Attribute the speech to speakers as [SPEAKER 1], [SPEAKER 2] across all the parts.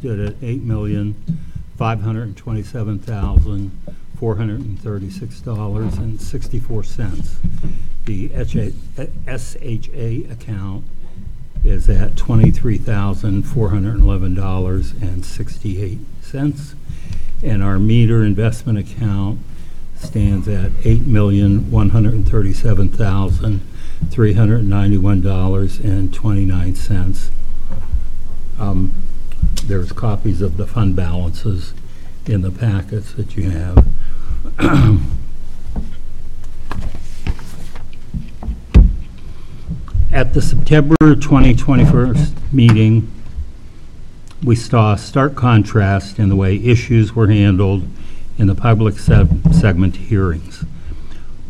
[SPEAKER 1] stood at eight million, five hundred and twenty-seven thousand, four hundred and thirty-six dollars and sixty-four cents. The HA SHA account is at twenty-three thousand, four hundred and eleven dollars and sixty-eight cents. And our Meeder investment account stands at eight million, one hundred and thirty-seven thousand, three hundred and ninety-one dollars and twenty-nine cents. Um, There's copies of the fund balances in the packets that you have. At the September 2021 meeting, we saw a stark contrast in the way issues were handled in the public se- segment hearings.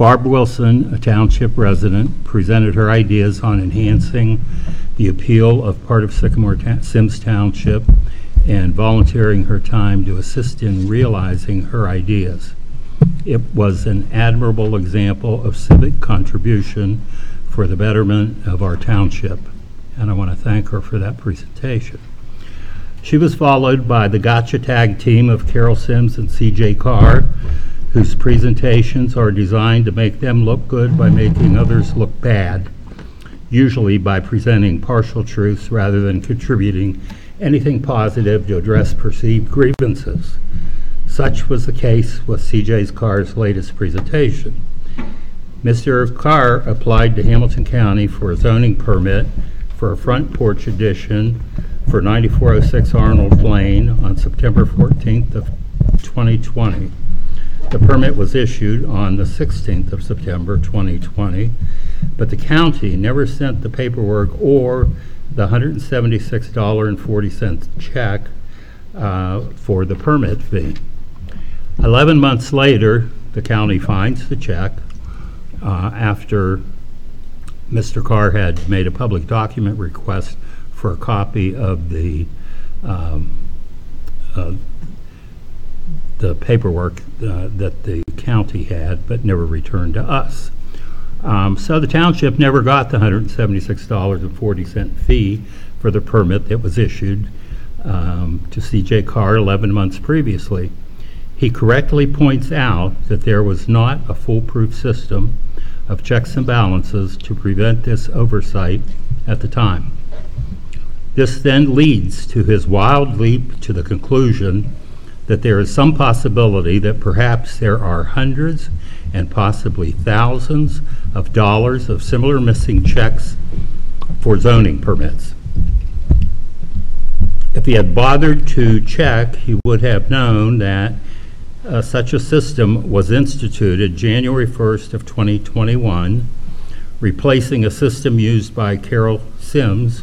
[SPEAKER 1] Barb Wilson, a township resident, presented her ideas on enhancing the appeal of part of Sycamore Ta- Symmes Township and volunteering her time to assist in realizing her ideas. It was an admirable example of civic contribution for the betterment of our township, and I want to thank her for that presentation. She was followed by the Gotcha Tag team of Carol Sims and CJ Carr, whose presentations are designed to make them look good by making others look bad, usually by presenting partial truths rather than contributing anything positive to address perceived grievances. Such was the case with CJ Carr's latest presentation. Mr. Carr applied to Hamilton County for a zoning permit for a front porch addition for 9406 Arnold Lane on September 14th of 2020. The permit was issued on the 16th of September 2020, but the county never sent the paperwork or the $176.40 check uh, for the permit fee. 11 months later, the county finds the check uh, after Mr. Carr had made a public document request for a copy of the, um, uh, the paperwork uh, that the county had, but never returned to us. Um, So the township never got the $176.40 fee for the permit that was issued um, to CJ Carr 11 months previously. He correctly points out that there was not a foolproof system of checks and balances to prevent this oversight at the time. This then leads to his wild leap to the conclusion that there is some possibility that perhaps there are hundreds and possibly thousands of dollars of similar missing checks for zoning permits. If he had bothered to check, he would have known that uh, such a system was instituted January 1st of 2021, replacing a system used by Carol Sims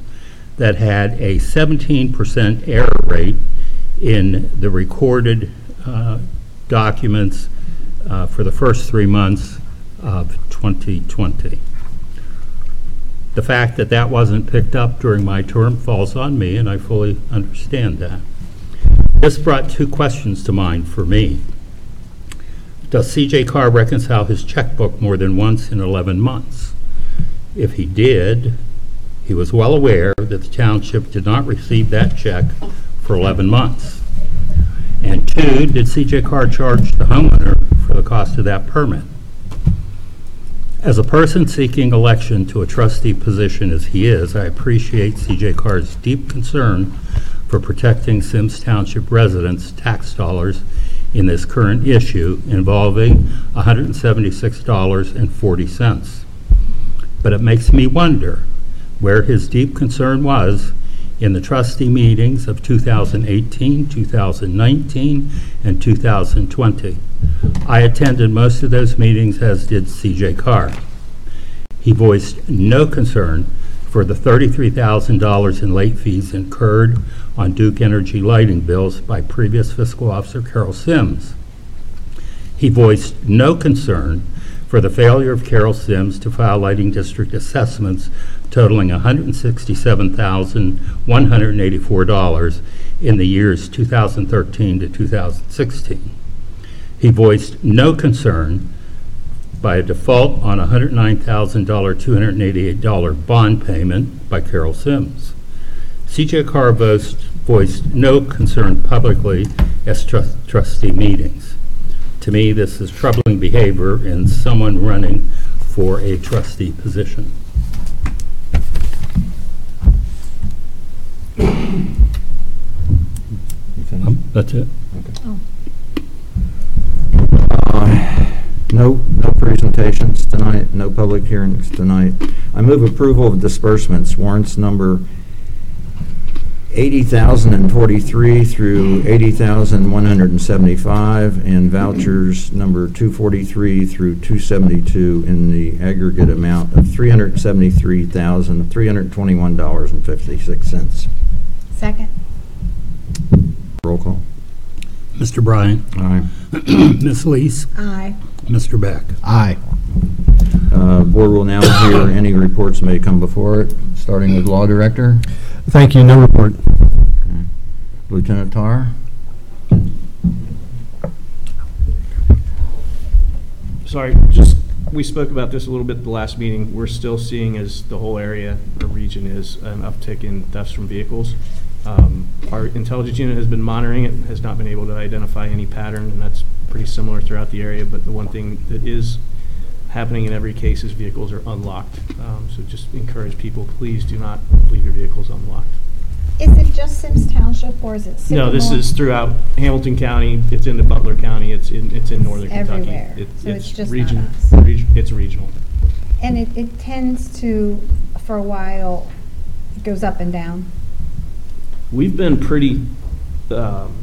[SPEAKER 1] that had a 17% error rate in the recorded uh, documents uh, for the first three months of 2020. The fact that that wasn't picked up during my term falls on me, and I fully understand that. This brought two questions to mind for me. Does CJ Carr reconcile his checkbook more than once in 11 months? If he did, he was well aware that the township did not receive that check for 11 months. And two, did CJ Carr charge the homeowner for the cost of that permit? As a person seeking election to a trustee position as he is, I appreciate CJ Carr's deep concern for protecting Symmes Township residents' tax dollars in this current issue involving $176.40. But it makes me wonder where his deep concern was in the trustee meetings of 2018, 2019, and 2020. I attended most of those meetings, as did CJ Carr. He voiced no concern for the $33,000 in late fees incurred on Duke Energy lighting bills by previous fiscal officer Carol Sims. He voiced no concern for the failure of Carol Sims to file lighting district assessments totaling $167,184 in the years 2013 to 2016. He voiced no concern by a default on a $109,000, $288 bond payment by Carol Sims. CJ Carr voiced, no concern publicly at trus- trustee meetings. To me, this is troubling behavior in someone running for a trustee position.
[SPEAKER 2] You finished?
[SPEAKER 1] Um, That's it.
[SPEAKER 2] Uh, No, no presentations tonight, no public hearings tonight. I move approval of disbursements, warrants number 80,043 through 80,175, and vouchers number 243 through 272 in the aggregate amount of $373,321.56.
[SPEAKER 3] Second.
[SPEAKER 2] Roll call.
[SPEAKER 1] Mr. Bryant,
[SPEAKER 2] Aye.
[SPEAKER 1] Ms. Leis,
[SPEAKER 3] Aye.
[SPEAKER 1] Mr. Beck.
[SPEAKER 4] Aye.
[SPEAKER 2] Uh, Board will now hear any reports may come before it, starting with Law Director.
[SPEAKER 4] Thank you, no report.
[SPEAKER 2] Okay. Lieutenant Tar?
[SPEAKER 5] Sorry, just, we spoke about this a little bit at the last meeting. We're still seeing, as the whole area or region is, an uptick in thefts from vehicles. Um, Our intelligence unit has been monitoring it, has not been able to identify any pattern, and that's pretty similar throughout the area. But the one thing that is happening in every case is vehicles are unlocked. Um, So just encourage people, please do not leave your vehicles unlocked.
[SPEAKER 3] Is it just Symmes Township or is it
[SPEAKER 5] No, this is throughout Hamilton County, it's into Butler County, it's in, it's in northern Kentucky.
[SPEAKER 3] Everywhere.
[SPEAKER 5] It-
[SPEAKER 3] So it's just not
[SPEAKER 5] region-
[SPEAKER 3] us.
[SPEAKER 5] reg- It's regional.
[SPEAKER 3] And it, it tends to, for a while, it goes up and down.
[SPEAKER 5] We've been pretty, um,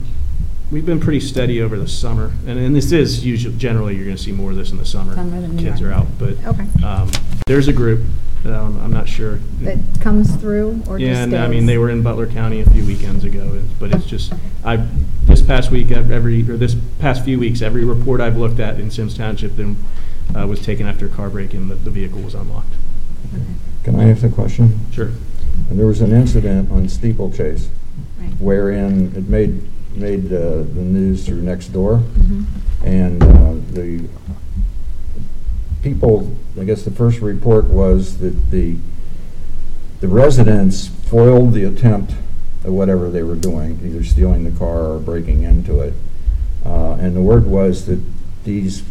[SPEAKER 5] we've been pretty steady over the summer, and, and this is usually, generally, you're gonna see more of this in the summer.
[SPEAKER 3] Summer than
[SPEAKER 5] Kids are out, but,
[SPEAKER 3] Okay.
[SPEAKER 5] um, there's a group, um, I'm not sure.
[SPEAKER 3] That comes through or just
[SPEAKER 5] Yeah,
[SPEAKER 3] stays?
[SPEAKER 5] and I mean, they were in Butler County a few weekends ago, and- but it's just, I, this past week, ev- every, or this past few weeks, every report I've looked at in Symmes Township, then, uh, was taken after a car break-in, the, the vehicle was unlocked.
[SPEAKER 2] Can I ask a question?
[SPEAKER 5] Sure.
[SPEAKER 2] And there was an incident on Steeplechase
[SPEAKER 3] Right.
[SPEAKER 2] wherein it made, made uh, the news through Nextdoor.
[SPEAKER 3] Mhm.
[SPEAKER 2] And uh, the people, I guess the first report was that the, the residents foiled the attempt at whatever they were doing, either stealing the car or breaking into it. Uh, And the word was that these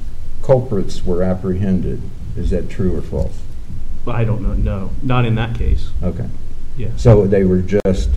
[SPEAKER 2] culprits were apprehended. Is that true or false?
[SPEAKER 5] But I don't know, no, not in that case,
[SPEAKER 2] Okay.
[SPEAKER 5] yeah.
[SPEAKER 2] So they were just,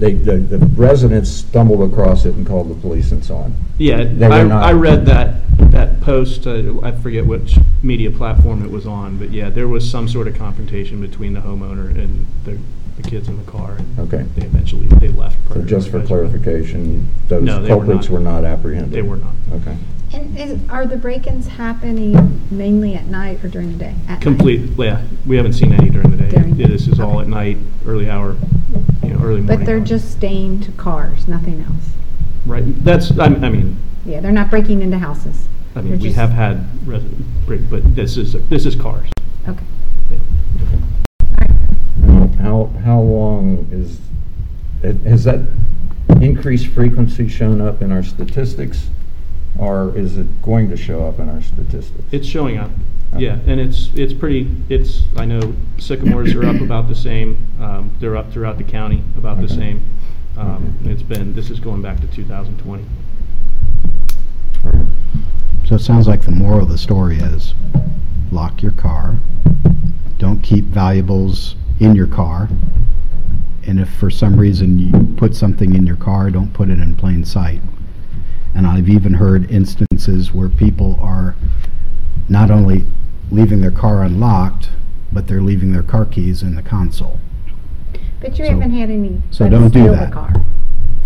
[SPEAKER 2] they, the the residents stumbled across it and called the police and so on.
[SPEAKER 5] Yeah,
[SPEAKER 2] They were
[SPEAKER 5] I,
[SPEAKER 2] not-
[SPEAKER 5] I read that, that post, uh, I forget which media platform it was on, but yeah, there was some sort of confrontation between the homeowner and the, the kids in the car. and
[SPEAKER 2] Okay.
[SPEAKER 5] They eventually, they left.
[SPEAKER 2] So
[SPEAKER 5] prior to
[SPEAKER 2] just for
[SPEAKER 5] the-
[SPEAKER 2] clarification, those
[SPEAKER 5] No, they were
[SPEAKER 2] culprits
[SPEAKER 5] not.
[SPEAKER 2] were not apprehended?
[SPEAKER 5] They were not.
[SPEAKER 2] Okay.
[SPEAKER 3] And is, are the break-ins happening mainly at night or during the day? At night?
[SPEAKER 5] Complete, yeah, we haven't seen any during the day.
[SPEAKER 3] During-
[SPEAKER 5] Yeah, This is all at night, early hour, you know, early morning.
[SPEAKER 3] But they're
[SPEAKER 5] hours.
[SPEAKER 3] just stained cars, nothing else?
[SPEAKER 5] Right, that's, I I mean,
[SPEAKER 3] Yeah, they're not breaking into houses?
[SPEAKER 5] I
[SPEAKER 3] They're
[SPEAKER 5] mean, we
[SPEAKER 3] just-
[SPEAKER 5] have had resident, break, but this is, this is cars.
[SPEAKER 3] Okay.
[SPEAKER 5] Yeah.
[SPEAKER 3] All right.
[SPEAKER 2] How, how long is, has that increased frequency shown up in our statistics? Or is it going to show up in our statistics?
[SPEAKER 5] It's showing up,
[SPEAKER 2] Okay.
[SPEAKER 5] yeah, and it's, it's pretty, it's, I know sycamores are up about the same, um, they're up throughout the county about the
[SPEAKER 2] Okay.
[SPEAKER 5] same. Um,
[SPEAKER 2] Okay.
[SPEAKER 5] It's been, this is going back to 2020.
[SPEAKER 4] So it sounds like the moral of the story is lock your car, don't keep valuables in your car, and if for some reason you put something in your car, don't put it in plain sight. And I've even heard instances where people are not only leaving their car unlocked, but they're leaving their car keys in the console.
[SPEAKER 3] But you
[SPEAKER 4] So-
[SPEAKER 3] haven't had any,
[SPEAKER 4] so
[SPEAKER 3] like,
[SPEAKER 4] don't do
[SPEAKER 3] steal the
[SPEAKER 4] that.
[SPEAKER 3] car?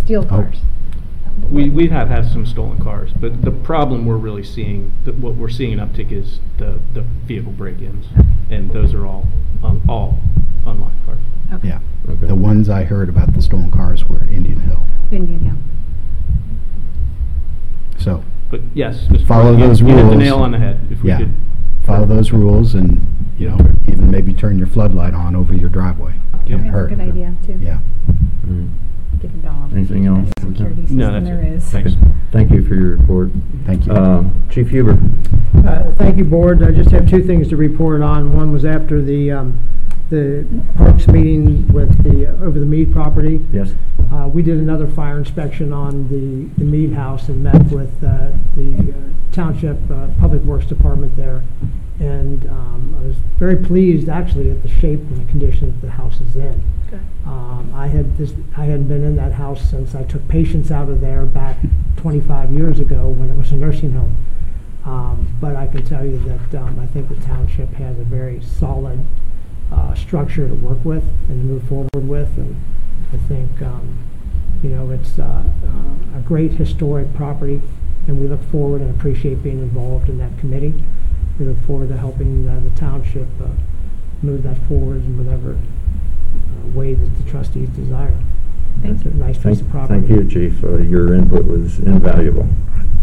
[SPEAKER 3] Steal
[SPEAKER 4] Oh.
[SPEAKER 3] cars?
[SPEAKER 5] We, we have had some stolen cars, but the problem we're really seeing, that what we're seeing an uptick is the, the vehicle break-ins. And those are all, um, all unlocked cars.
[SPEAKER 3] Okay.
[SPEAKER 4] Yeah.
[SPEAKER 2] Okay.
[SPEAKER 4] The ones I heard about the stolen cars were at Indian Hill.
[SPEAKER 3] Indian Hill.
[SPEAKER 4] So
[SPEAKER 5] But yes, Mr.
[SPEAKER 4] Follow
[SPEAKER 5] President, you-
[SPEAKER 4] those
[SPEAKER 5] You hit the
[SPEAKER 4] rules.
[SPEAKER 5] nail on the head. If we
[SPEAKER 4] Yeah.
[SPEAKER 5] could,
[SPEAKER 4] follow those rules and, you know, even maybe turn your floodlight on over your driveway.
[SPEAKER 5] Yeah.
[SPEAKER 4] Can't
[SPEAKER 3] That's a
[SPEAKER 4] hurt.
[SPEAKER 3] good idea, too.
[SPEAKER 4] Yeah.
[SPEAKER 2] All right.
[SPEAKER 3] Get a dog.
[SPEAKER 2] Anything else?
[SPEAKER 3] Security
[SPEAKER 5] No,
[SPEAKER 3] system
[SPEAKER 5] that's
[SPEAKER 3] there
[SPEAKER 5] it.
[SPEAKER 3] is.
[SPEAKER 5] Thanks.
[SPEAKER 2] Thank you for your report.
[SPEAKER 4] Thank you.
[SPEAKER 2] Um, Chief Huber?
[SPEAKER 6] Uh, Thank you, Board. I just have two things to report on. One was after the um, the Parks meeting with the, over the Mead property.
[SPEAKER 2] Yes?
[SPEAKER 6] Uh, We did another fire inspection on the, the Mead House and met with uh, the uh, Township uh, Public Works Department there. And um, I was very pleased, actually, at the shape and the condition that the house is in. Um, I had this, I hadn't been in that house since I took patients out of there back 25 years ago when it was a nursing home. Um, But I can tell you that um, I think the township has a very solid uh, structure to work with and to move forward with. And I think, um, you know, it's uh, uh, a great historic property, and we look forward and appreciate being involved in that committee. We look forward to helping uh, the township uh, move that forward in whatever uh, way that the trustees desire.
[SPEAKER 3] Thank
[SPEAKER 6] It's a nice
[SPEAKER 2] Thank
[SPEAKER 6] piece of property.
[SPEAKER 2] thank you, Chief. Uh, Your input was invaluable,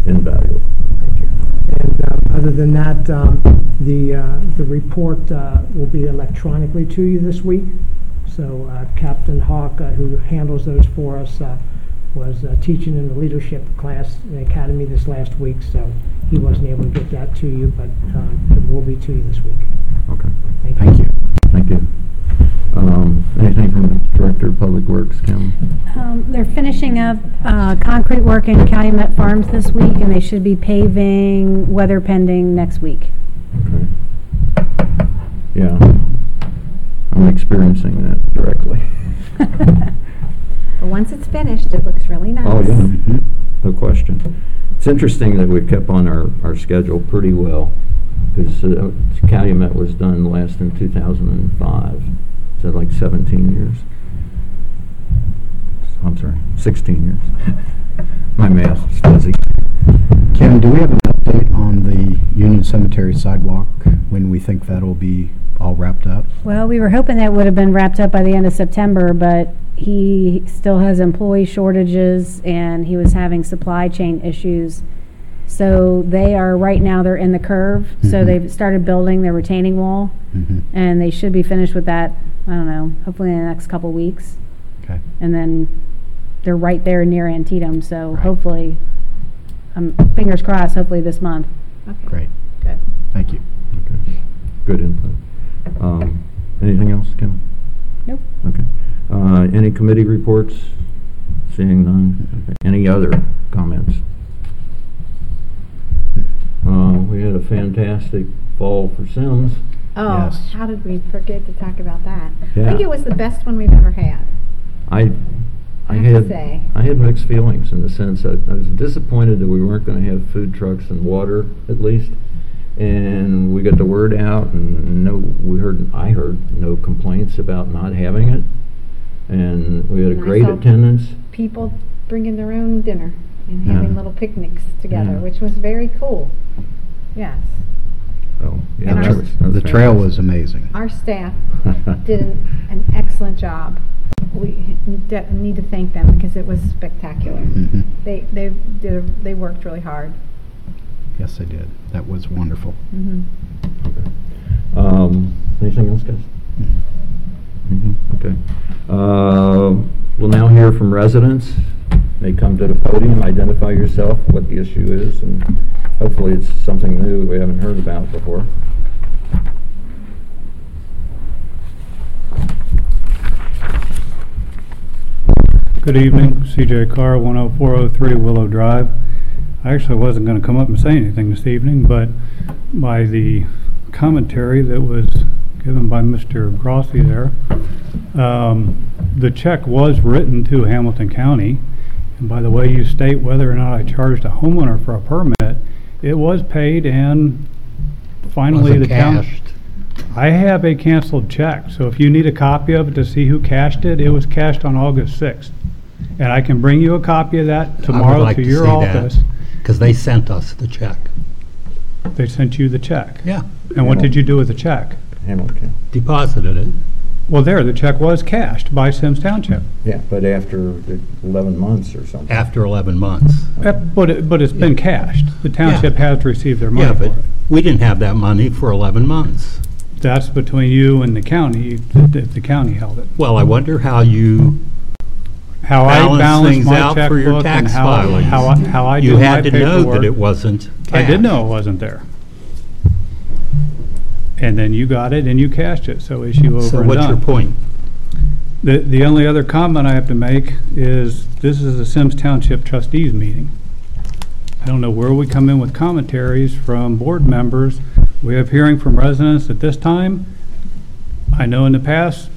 [SPEAKER 2] invaluable.
[SPEAKER 6] And um, other than that, um, the, uh, the report uh, will be electronically to you this week. So uh, Captain Hawk, uh, who handles those for us, uh, was uh, teaching in the leadership class in the academy this last week, so he wasn't able to get that to you, but um, it will be to you this week.
[SPEAKER 2] Okay,
[SPEAKER 6] Thank you.
[SPEAKER 4] Thank you.
[SPEAKER 2] Thank you. Um, Anything from the Director of Public Works, Kim?
[SPEAKER 7] Um, They're finishing up uh, concrete work in Calumet Farms this week, and they should be paving, weather pending, next week.
[SPEAKER 2] Okay. Yeah, I'm experiencing that directly.
[SPEAKER 3] But once it's finished, it looks really nice.
[SPEAKER 2] Oh, yeah,
[SPEAKER 4] Mhm.
[SPEAKER 2] no question. It's interesting that we've kept on our, our schedule pretty well, because uh, Calumet was done last in 2005. Is that like 17 years? I'm sorry, 16 years. My math is fuzzy.
[SPEAKER 4] Ken, do we have an update on the Union Cemetery sidewalk, when we think that'll be all wrapped up?
[SPEAKER 7] Well, we were hoping that would have been wrapped up by the end of September, but he still has employee shortages, and he was having supply chain issues. So they are, right now, they're in the curve, so
[SPEAKER 4] Mhm.
[SPEAKER 7] they've started building their retaining wall,
[SPEAKER 4] Mhm.
[SPEAKER 7] and they should be finished with that, I don't know, hopefully in the next couple weeks.
[SPEAKER 4] Okay.
[SPEAKER 7] And then they're right there near Antietam, so
[SPEAKER 4] Right.
[SPEAKER 7] hopefully, um, fingers crossed, hopefully this month.
[SPEAKER 3] Okay,
[SPEAKER 4] Great.
[SPEAKER 3] Good.
[SPEAKER 4] Thank you.
[SPEAKER 2] Okay. Good input. Um, Anything else, Kim?
[SPEAKER 7] Nope.
[SPEAKER 2] Okay. Uh, Any committee reports? Seeing none. Okay. Any other comments? Uh, We had a fantastic fall for Symmes.
[SPEAKER 3] Oh,
[SPEAKER 4] Yes.
[SPEAKER 3] how did we forget to talk about that? I
[SPEAKER 2] Yeah.
[SPEAKER 3] think it was the best one we've ever had.
[SPEAKER 2] I, I
[SPEAKER 3] I have to
[SPEAKER 2] had,
[SPEAKER 3] say.
[SPEAKER 2] I had mixed feelings in the sense that I was disappointed that we weren't going to have food trucks and water at least. And we got the word out and no, we heard, I heard no complaints about not having it. And we had a
[SPEAKER 3] And I
[SPEAKER 2] great
[SPEAKER 3] saw
[SPEAKER 2] attendance.
[SPEAKER 3] People bringing their own dinner and
[SPEAKER 2] Yeah.
[SPEAKER 3] having little picnics together,
[SPEAKER 2] Yeah.
[SPEAKER 3] which was very cool. Yes.
[SPEAKER 2] So, yeah,
[SPEAKER 3] And
[SPEAKER 2] that
[SPEAKER 3] our-
[SPEAKER 2] was, that
[SPEAKER 4] The trail was amazing.
[SPEAKER 3] Our staff did an, an excellent job. We de- need to thank them because it was spectacular.
[SPEAKER 4] Mhm.
[SPEAKER 3] They, they did, a- they worked really hard.
[SPEAKER 4] Yes, I did. That was wonderful.
[SPEAKER 3] Mhm.
[SPEAKER 2] Um, anything else, guys? Anything? Okay. Uh, We'll now hear from residents. They come to the podium, identify yourself, what the issue is, and hopefully it's something new we haven't heard about before.
[SPEAKER 8] Good evening, CJ Carr, 10403 Willow Drive. I actually wasn't going to come up and say anything this evening, but by the commentary that was given by Mr. Grossi there, um, the check was written to Hamilton County, and by the way you state whether or not I charged a homeowner for a permit, it was paid and finally
[SPEAKER 1] Was
[SPEAKER 8] the
[SPEAKER 1] it
[SPEAKER 8] town...
[SPEAKER 1] cashed?
[SPEAKER 8] I have a canceled check, so if you need a copy of it to see who cashed it, it was cashed on August 6th. And I can bring you a copy of that tomorrow to your office.
[SPEAKER 1] Because they sent us the check.
[SPEAKER 8] They sent you the check.
[SPEAKER 1] Yeah.
[SPEAKER 8] And what did you do with the check?
[SPEAKER 2] Hamilton.
[SPEAKER 1] Deposited it.
[SPEAKER 8] Well, there, the check was cashed by Symmes Township.
[SPEAKER 2] Yeah, but after the 11 months or something.
[SPEAKER 1] After 11 months.
[SPEAKER 8] Uh, But, it- but it's been cashed. The township has received their
[SPEAKER 1] Yeah,
[SPEAKER 8] money for
[SPEAKER 1] but
[SPEAKER 8] it.
[SPEAKER 1] we didn't have that money for 11 months.
[SPEAKER 8] That's between you and the county, if if the county held it.
[SPEAKER 1] Well, I wonder how you,
[SPEAKER 8] How I
[SPEAKER 1] Balance
[SPEAKER 8] balance
[SPEAKER 1] things
[SPEAKER 8] my
[SPEAKER 1] out for your
[SPEAKER 8] checkbook and
[SPEAKER 1] tax
[SPEAKER 8] how,
[SPEAKER 1] filings.
[SPEAKER 8] how I, how I
[SPEAKER 1] you
[SPEAKER 8] do my
[SPEAKER 1] had to know that it
[SPEAKER 8] paperwork.
[SPEAKER 1] wasn't
[SPEAKER 8] I did
[SPEAKER 1] cashed.
[SPEAKER 8] know it wasn't there. And then you got it and you cashed it, so issue over
[SPEAKER 1] So
[SPEAKER 8] and
[SPEAKER 1] what's your point?
[SPEAKER 8] The, the only other comment I have to make is, this is a Symmes Township trustees meeting. I don't know where we come in with commentaries from board members. We have hearing from residents at this time. I know in the past,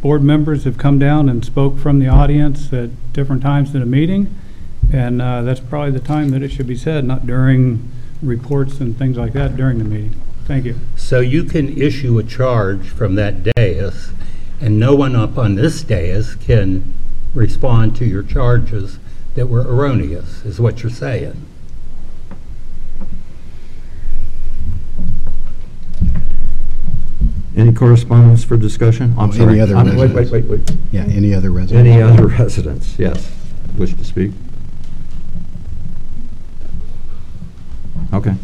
[SPEAKER 8] board members have come down and spoke from the audience at different times in a meeting, and uh, that's probably the time that it should be said, not during reports and things like that during the meeting. Thank you.
[SPEAKER 1] So you can issue a charge from that dais, and no one up on this dais can respond to your charges that were erroneous, is what you're saying.
[SPEAKER 2] Any correspondence for discussion? I'm
[SPEAKER 4] Oh,
[SPEAKER 2] sorry.
[SPEAKER 4] any other
[SPEAKER 2] Um, Wait, wait,
[SPEAKER 4] residents?
[SPEAKER 2] wait, wait.
[SPEAKER 4] Yeah, any other residents?
[SPEAKER 2] Any other residents, yes, wish to speak? Okay.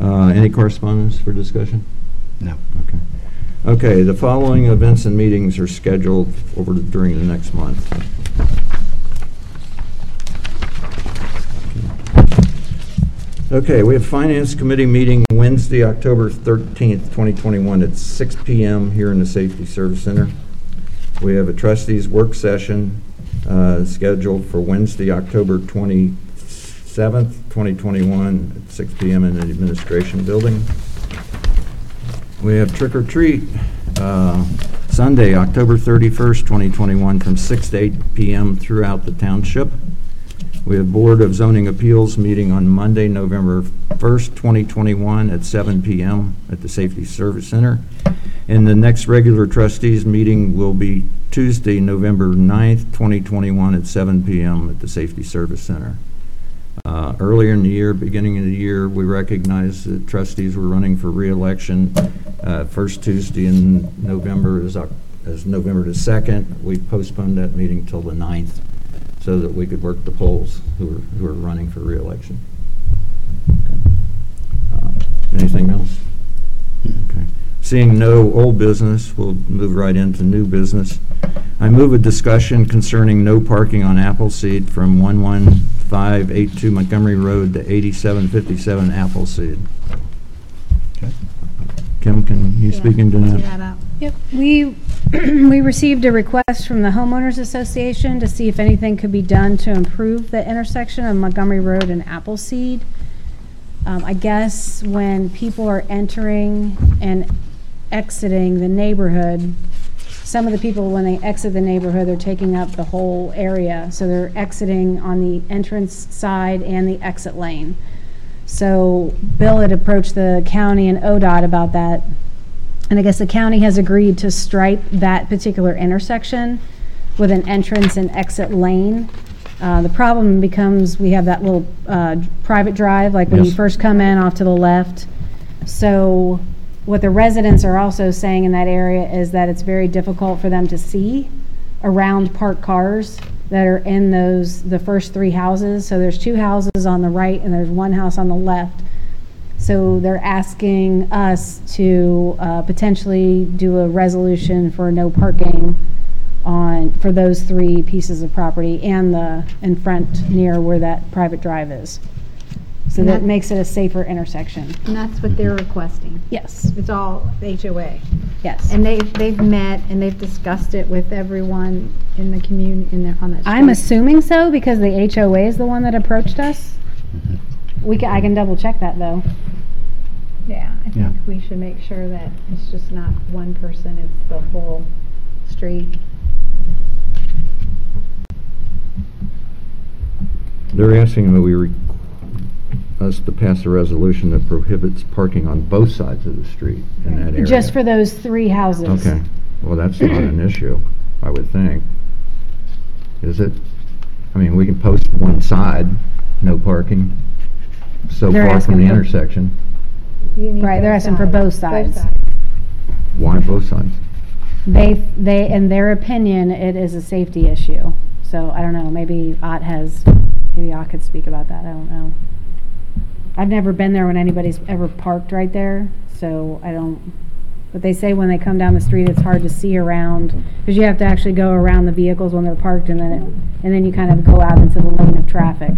[SPEAKER 2] Uh, Any correspondence for discussion?
[SPEAKER 4] No.
[SPEAKER 2] Okay. Okay, the following events and meetings are scheduled over the- during the next month. Okay, we have Finance Committee meeting Wednesday, October 13th, 2021, at 6 PM here in the Safety Service Center. We have a trustees work session uh, scheduled for Wednesday, October 27th, 2021, at 6 PM in the Administration Building. We have trick or treat uh, Sunday, October 31st, 2021, from 6 to 8 PM throughout the township. We have Board of Zoning Appeals meeting on Monday, November 1st, 2021, at 7 PM at the Safety Service Center. And the next regular trustees meeting will be Tuesday, November 9th, 2021, at 7 PM at the Safety Service Center. Uh, Earlier in the year, beginning of the year, we recognized that trustees were running for reelection. Uh, First Tuesday in November is, Oc- is November the 2nd. We postponed that meeting till the 9th so that we could work the polls who are, who are running for reelection. Okay. Uh, Anything else? Okay. Seeing no old business, we'll move right into new business. I move a discussion concerning no parking on Appleseed from 11582 Montgomery Road to 8757 Appleseed.
[SPEAKER 4] Okay.
[SPEAKER 2] Kim, can you speak into
[SPEAKER 3] Tee
[SPEAKER 2] that?
[SPEAKER 3] that.
[SPEAKER 7] Yep, we, we received a request from the homeowners association to see if anything could be done to improve the intersection of Montgomery Road and Appleseed. Um, I guess when people are entering and exiting the neighborhood, some of the people, when they exit the neighborhood, they're taking up the whole area. So they're exiting on the entrance side and the exit lane. So Bill had approached the county and ODOT about that. And I guess the county has agreed to stripe that particular intersection with an entrance and exit lane. Uh, the problem becomes, we have that little, uh, private drive, like when you
[SPEAKER 2] Yes.
[SPEAKER 7] first come in off to the left. So what the residents are also saying in that area is that it's very difficult for them to see around parked cars that are in those, the first three houses. So there's two houses on the right and there's one house on the left. So they're asking us to uh, potentially do a resolution for no parking on, for those three pieces of property and the, in front near where that private drive is. So that
[SPEAKER 3] that-
[SPEAKER 7] makes it a safer intersection.
[SPEAKER 3] And that's what they're requesting.
[SPEAKER 7] Yes,
[SPEAKER 3] It's all HOA.
[SPEAKER 7] yes.
[SPEAKER 3] And they, they've met and they've discussed it with everyone in the community, in the, on that street.
[SPEAKER 7] I'm assuming so because the HOA is the one that approached us. We can, I can double check that though.
[SPEAKER 3] Yeah, I
[SPEAKER 4] Yeah.
[SPEAKER 3] think we should make sure that it's just not one person, it's the whole street.
[SPEAKER 2] They're asking that we, re- us to pass a resolution that prohibits parking on both sides of the street in that area.
[SPEAKER 7] Just for those three houses.
[SPEAKER 2] Okay, well, that's not an issue, I would think. Is it? I mean, we can post one side, no parking, so
[SPEAKER 7] They're
[SPEAKER 2] far from the
[SPEAKER 7] for-
[SPEAKER 2] intersection.
[SPEAKER 3] You need
[SPEAKER 7] Right, they're asking for both sides.
[SPEAKER 2] Why both sides?
[SPEAKER 7] They, they, in their opinion, it is a safety issue. So I don't know, maybe Ott has, maybe Ott could speak about that, I don't know. I've never been there when anybody's ever parked right there, so I don't, but they say when they come down the street, it's hard to see around, because you have to actually go around the vehicles when they're parked, and then, it- and then you kind of go out into the lane of traffic.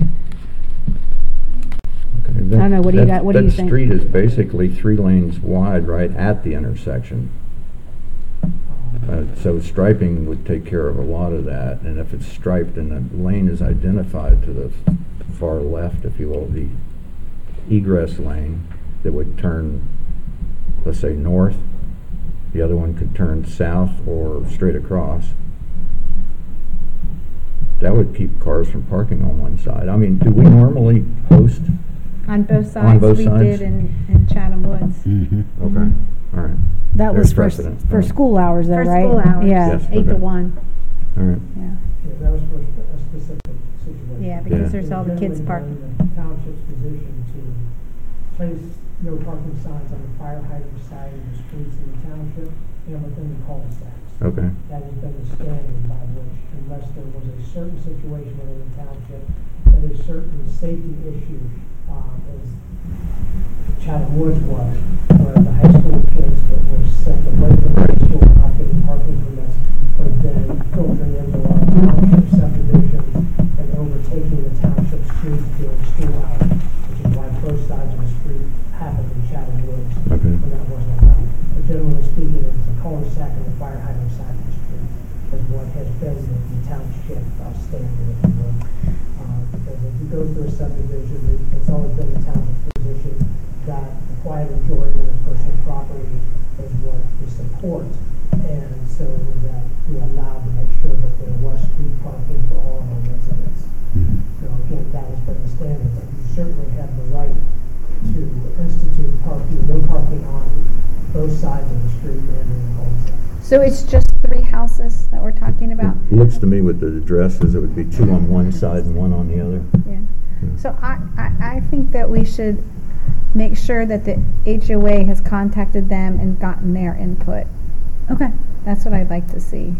[SPEAKER 2] Okay,
[SPEAKER 7] don't know, what do you
[SPEAKER 2] That-
[SPEAKER 7] got, what do you
[SPEAKER 2] That
[SPEAKER 7] think?
[SPEAKER 2] street is basically three lanes wide right at the intersection. Uh, So striping would take care of a lot of that, and if it's striped and the lane is identified to the far left, if you will, the egress lane that would turn, let's say, north, the other one could turn south or straight across. That would keep cars from parking on one side. I mean, do we normally post?
[SPEAKER 3] On both
[SPEAKER 2] On
[SPEAKER 3] sides,
[SPEAKER 2] both
[SPEAKER 3] we
[SPEAKER 2] sides?
[SPEAKER 3] did in, in Chatham Woods.
[SPEAKER 4] Mhm.
[SPEAKER 2] Okay, all right,
[SPEAKER 7] That
[SPEAKER 2] There's
[SPEAKER 7] was for,
[SPEAKER 2] precedent.
[SPEAKER 7] for school hours though,
[SPEAKER 3] For
[SPEAKER 7] right?
[SPEAKER 3] school hours.
[SPEAKER 7] Yeah,
[SPEAKER 2] Yes.
[SPEAKER 3] Eight to
[SPEAKER 2] okay.
[SPEAKER 3] one,
[SPEAKER 2] all right.
[SPEAKER 3] yeah.
[SPEAKER 6] Yeah, that was for a specific situation.
[SPEAKER 3] Yeah,
[SPEAKER 2] Yeah.
[SPEAKER 3] because there's all the kids
[SPEAKER 6] Generally
[SPEAKER 3] parking.
[SPEAKER 6] been the township's position to place no parking signs on the fire hydrant side of the streets in the township and within the cul-de-sacs.
[SPEAKER 2] Okay,
[SPEAKER 6] That has been the standard by which, unless there was a certain situation within the township, that a certain safety issue, um, as Chatham Woods was, where the high school kids that were sent away from high school not getting parking permits, but then filtering into our township subdivisions and overtaking the township streets during school hours, which is why both sides of the street happened in Chatham Woods
[SPEAKER 2] okay,
[SPEAKER 6] when that wasn't allowed. But generally speaking, it's the cul-de-sac and the fire hydrant side of the street is what has been the the township uh, standard, if you will. Uh, Because if you go through a subdivision, it's always been the township's position that the quiet enjoyment of personal property is what we support. And so that we allowed to make sure that there was street parking for all of our residents. So again, that has been the standard, but you certainly have the right to institute parking, no parking on both sides of the street and in the cul-de-sac.
[SPEAKER 3] So it's just three houses that we're talking about?
[SPEAKER 2] It Looks to me with the addresses, it would be two on one side and one on the other.
[SPEAKER 3] Yeah. So I, I, I think that we should make sure that the HOA has contacted them and gotten their input.
[SPEAKER 7] okay.
[SPEAKER 3] That's what I'd like to see.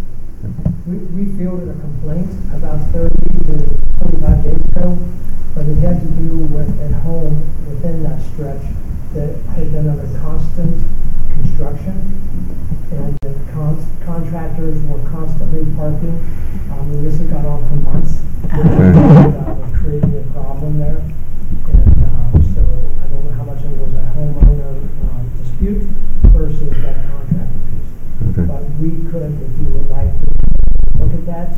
[SPEAKER 6] We, we fielded a complaint about thirty to twenty-five days ago, but it had to do with at home within that stretch that had been under constant construction, and the con- contractors were constantly parking. Um, and this had gone on for months.
[SPEAKER 2] Okay.
[SPEAKER 6] Uh, was creating a problem there, and, um, so I don't know how much it was a homeowner, um, dispute versus that contractor piece.
[SPEAKER 2] Okay.
[SPEAKER 6] But we could, if you would like, look at that,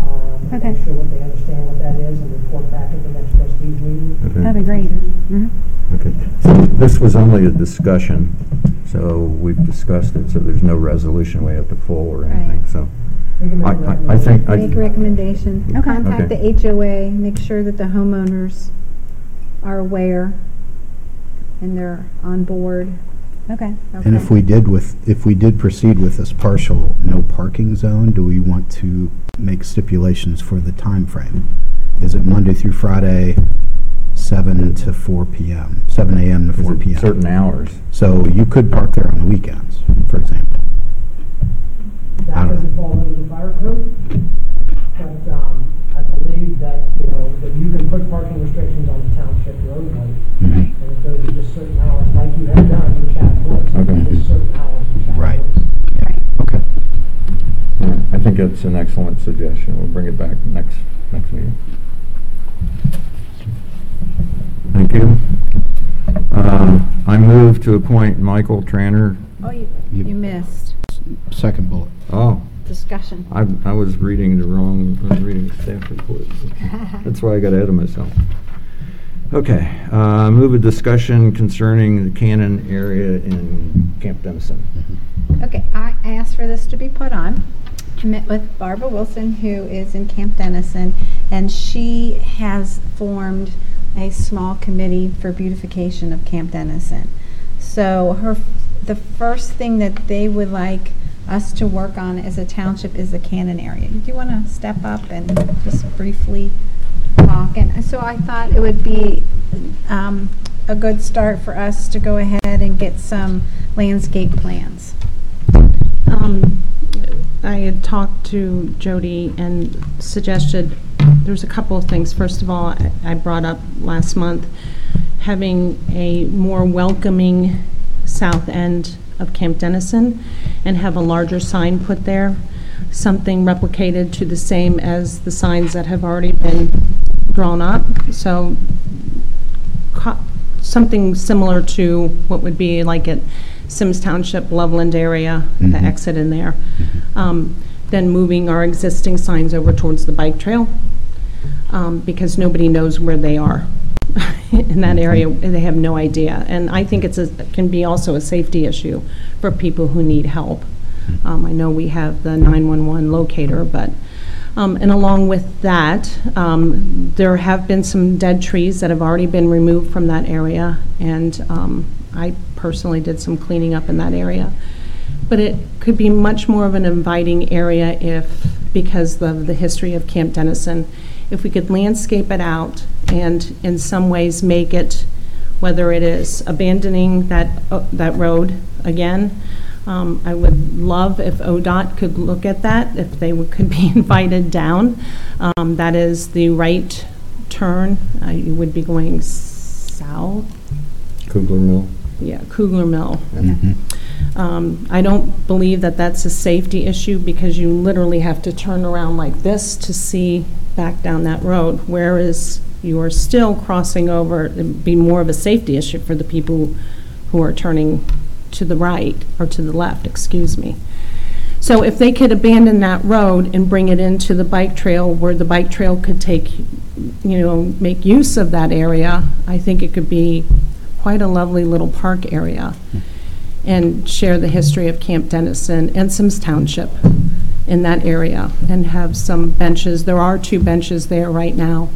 [SPEAKER 6] um, and
[SPEAKER 3] Okay.
[SPEAKER 6] make sure what they understand what that is and report back at the next trustees meeting.
[SPEAKER 2] Okay.
[SPEAKER 7] That'd be great. Mhm.
[SPEAKER 2] Okay, so this was only a discussion, so we've discussed it, so there's no resolution we have to pull or anything,
[SPEAKER 3] Right.
[SPEAKER 2] so.
[SPEAKER 6] We can make
[SPEAKER 2] I-
[SPEAKER 6] a
[SPEAKER 2] I- I think- I-
[SPEAKER 3] Make a recommendation.
[SPEAKER 7] Okay.
[SPEAKER 3] Contact the
[SPEAKER 2] Okay.
[SPEAKER 3] HOA, make sure that the homeowners are aware and they're on board.
[SPEAKER 7] Okay.
[SPEAKER 4] And if we did with, if we did proceed with this partial no parking zone, do we want to make stipulations for the time frame? Is it Monday through Friday, seven to four PM, seven AM to four PM?
[SPEAKER 2] Certain hours.
[SPEAKER 4] So you could park there on the weekends, for example. I
[SPEAKER 6] That
[SPEAKER 4] don't-
[SPEAKER 6] doesn't fall under the fire code, but, um, I believe that, you know, that you can put parking restrictions on the township roadway.
[SPEAKER 4] Mhm.
[SPEAKER 6] And if those are just certain hours, like you have done in Chatham Woods,
[SPEAKER 2] Okay.
[SPEAKER 6] just certain hours in Chatham
[SPEAKER 4] Right.
[SPEAKER 6] Woods.
[SPEAKER 4] Okay.
[SPEAKER 2] All right, I think it's an excellent suggestion, we'll bring it back next, next meeting. Thank you. Uh, I move to appoint Michael Tranter.
[SPEAKER 3] Oh, you,
[SPEAKER 4] You-
[SPEAKER 3] you missed
[SPEAKER 4] Second bullet.
[SPEAKER 2] oh,
[SPEAKER 3] discussion.
[SPEAKER 2] I, I was reading the wrong, I was reading the staff report. That's why I got ahead of myself. Okay, uh, move a discussion concerning the Cannon area in Camp Dennison.
[SPEAKER 3] Okay, I asked for this to be put on. I met with Barbara Wilson, who is in Camp Dennison, and she has formed a small committee for beautification of Camp Dennison. So her, the first thing that they would like us to work on as a township is the Cannon area. Do you want to step up and just briefly talk? And so I thought it would be um, a good start for us to go ahead and get some landscape plans.
[SPEAKER 9] Um, I had talked to Jody and suggested, there's a couple of things. First of all, I- I brought up last month, having a more welcoming south end of Camp Dennison and have a larger sign put there, something replicated to the same as the signs that have already been drawn up. So co- something similar to what would be like at Symmes Township, Loveland area, the
[SPEAKER 4] Mhm.
[SPEAKER 9] exit in there. Um, Then moving our existing signs over towards the bike trail, um, because nobody knows where they are in that area. They have no idea. And I think it's a, can be also a safety issue for people who need help. Um, I know we have the 911 locator, but, um, and along with that, um, there have been some dead trees that have already been removed from that area, and um, I personally did some cleaning up in that area. But it could be much more of an inviting area if, because of the history of Camp Dennison, if we could landscape it out and in some ways make it, whether it is abandoning that, uh, that road again, um, I would love if ODOT could look at that, if they would- could be invited down. Um, That is the right turn. Uh, You would be going south,
[SPEAKER 2] Kugler Mill?
[SPEAKER 9] yeah, Kugler Mill.
[SPEAKER 4] Mhm.
[SPEAKER 9] Um, I don't believe that that's a safety issue because you literally have to turn around like this to see back down that road, whereas you are still crossing over, it'd be more of a safety issue for the people who are turning to the right, or to the left, excuse me. So if they could abandon that road and bring it into the bike trail where the bike trail could take, you know, make use of that area, I think it could be quite a lovely little park area and share the history of Camp Dennison and Symmes Township in that area and have some benches. There are two benches there right now.